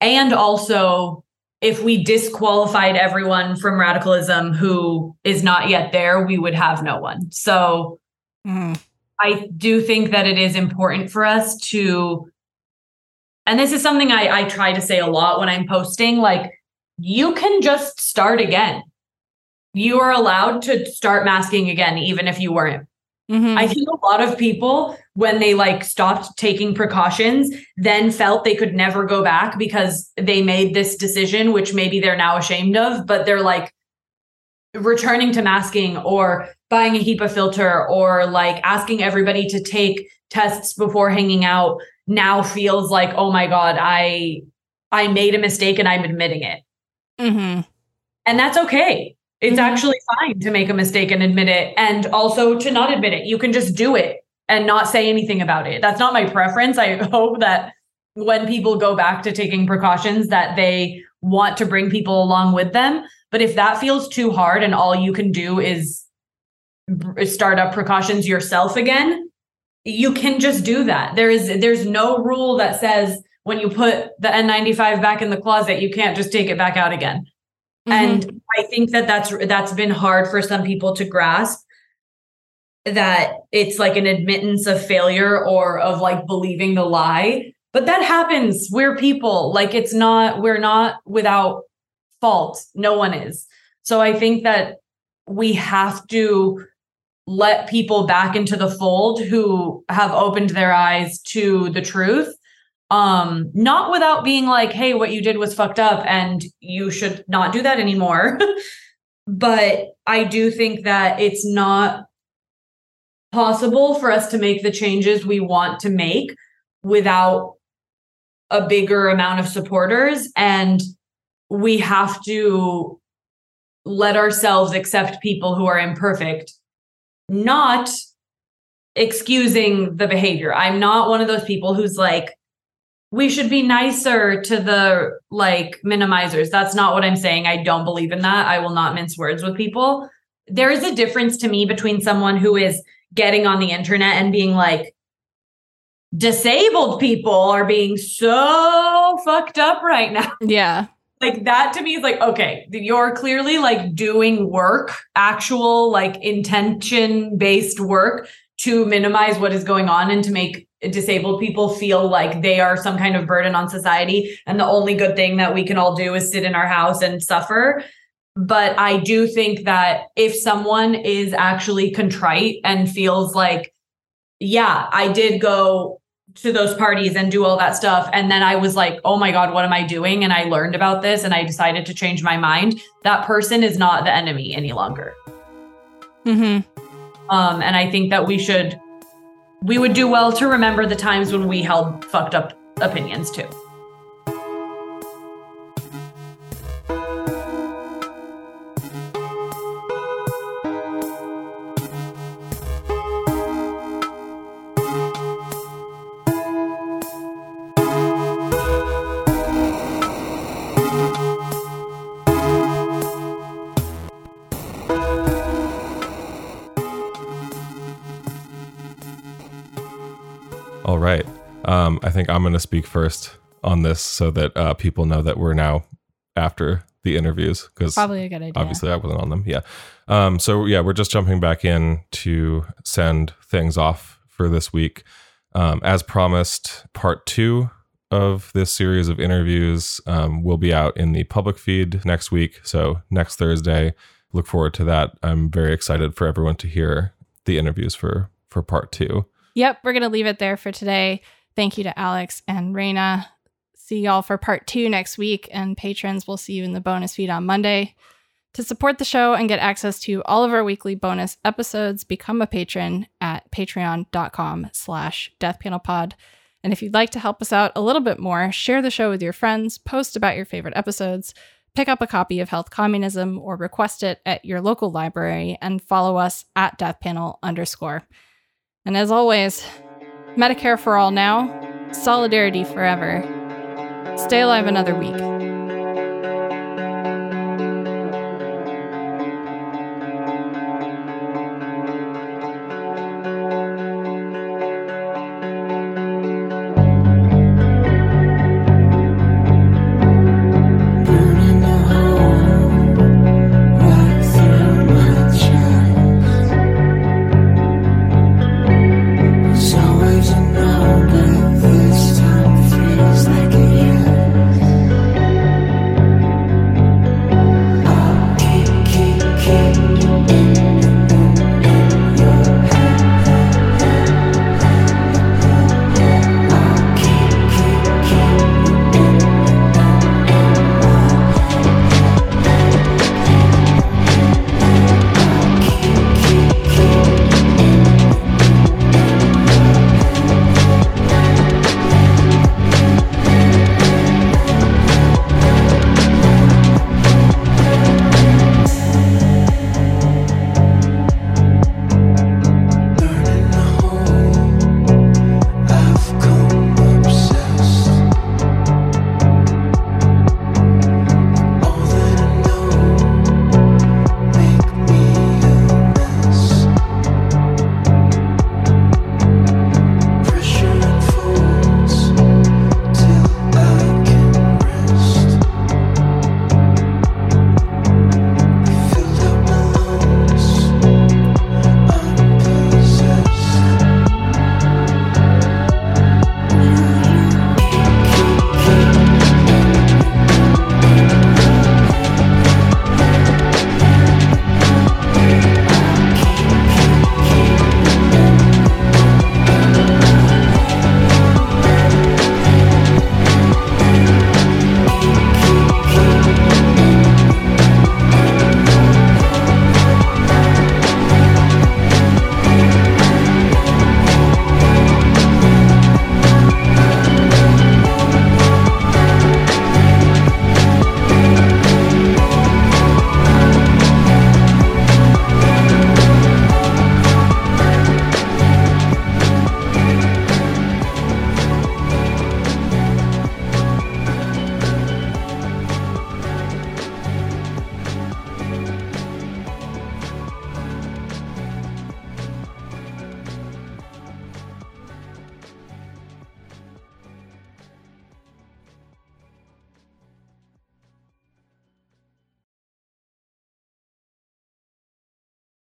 And also, if we disqualified everyone from radicalism who is not yet there, we would have no one. So Mm. I do think that it is important for us to, and this is something I, I try to say a lot when I'm posting like, you can just start again. You are allowed to start masking again, even if you weren't. Mhm. I think a lot of people, when they like stopped taking precautions, then felt they could never go back because they made this decision, which maybe they're now ashamed of, but they're like returning to masking or buying a HEPA filter or like asking everybody to take tests before hanging out now feels like, oh my God, I I made a mistake and I'm admitting it. Mm-hmm. And that's okay. It's Mhm. actually fine to make a mistake and admit it, and also to not admit it. You can just do it and not say anything about it. That's not my preference. I hope that when people go back to taking precautions, that they want to bring people along with them. But if that feels too hard and all you can do is start up precautions yourself again, you can just do that. There is there's no rule that says when you put the N95 back in the closet, you can't just take it back out again. Mhm. And I think that that's that's been hard for some people to grasp that it's like an admittance of failure or of like believing the lie. But that happens. We're people. Like it's not we're not without fault. No one is. So I think that we have to let people back into the fold who have opened their eyes to the truth um not without being like hey what you did was fucked up and you should not do that anymore. But i do think that it's not possible for us to make the changes we want to make without a bigger amount of supporters. And we have to let ourselves accept people who are imperfect not excusing the behavior. I'm not one of those people who's like we should be nicer to the like minimizers. That's not what I'm saying. I don't believe in that. I will not mince words with people. There is a difference to me between someone who is getting on the internet and being like, disabled people are being so fucked up right now. Yeah. Like that to me is like, okay, you're clearly like doing work, actual like intention based work to minimize what is going on and to make disabled people feel like they are some kind of burden on society. And the only good thing that we can all do is sit in our house and suffer. But i do think that if someone is actually contrite and feels like yeah i did go to those parties and do all that stuff. And then i was like oh my god what am i doing? And i learned about this and i decided to change my mind. That person is not the enemy any longer. Mhm. um, and I think that we should, we would do well to remember the times when we held fucked up opinions too. Think I'm going to speak first on this so that uh, people know that we're now after the interviews because Probably a good idea. obviously I wasn't on them. Yeah. Um, so yeah, we're just jumping back in to send things off for this week. Um, as promised, part two of this series of interviews um, will be out in the public feed next week. So next Thursday, look forward to that. I'm very excited for everyone to hear the interviews for for part two. Yep, we're going to leave it there for today. Thank you to Alex and Raina. See y'all for part two next week, and patrons, we'll see you in the bonus feed on Monday. To support the show and get access to all of our weekly bonus episodes, become a patron at patreon.com slash deathpanelpod. And if you'd like to help us out a little bit more, share the show with your friends, post about your favorite episodes, pick up a copy of Health Communism or request it at your local library, and follow us at deathpanel underscore. And as always, Medicare for all now, solidarity forever. Stay alive another week.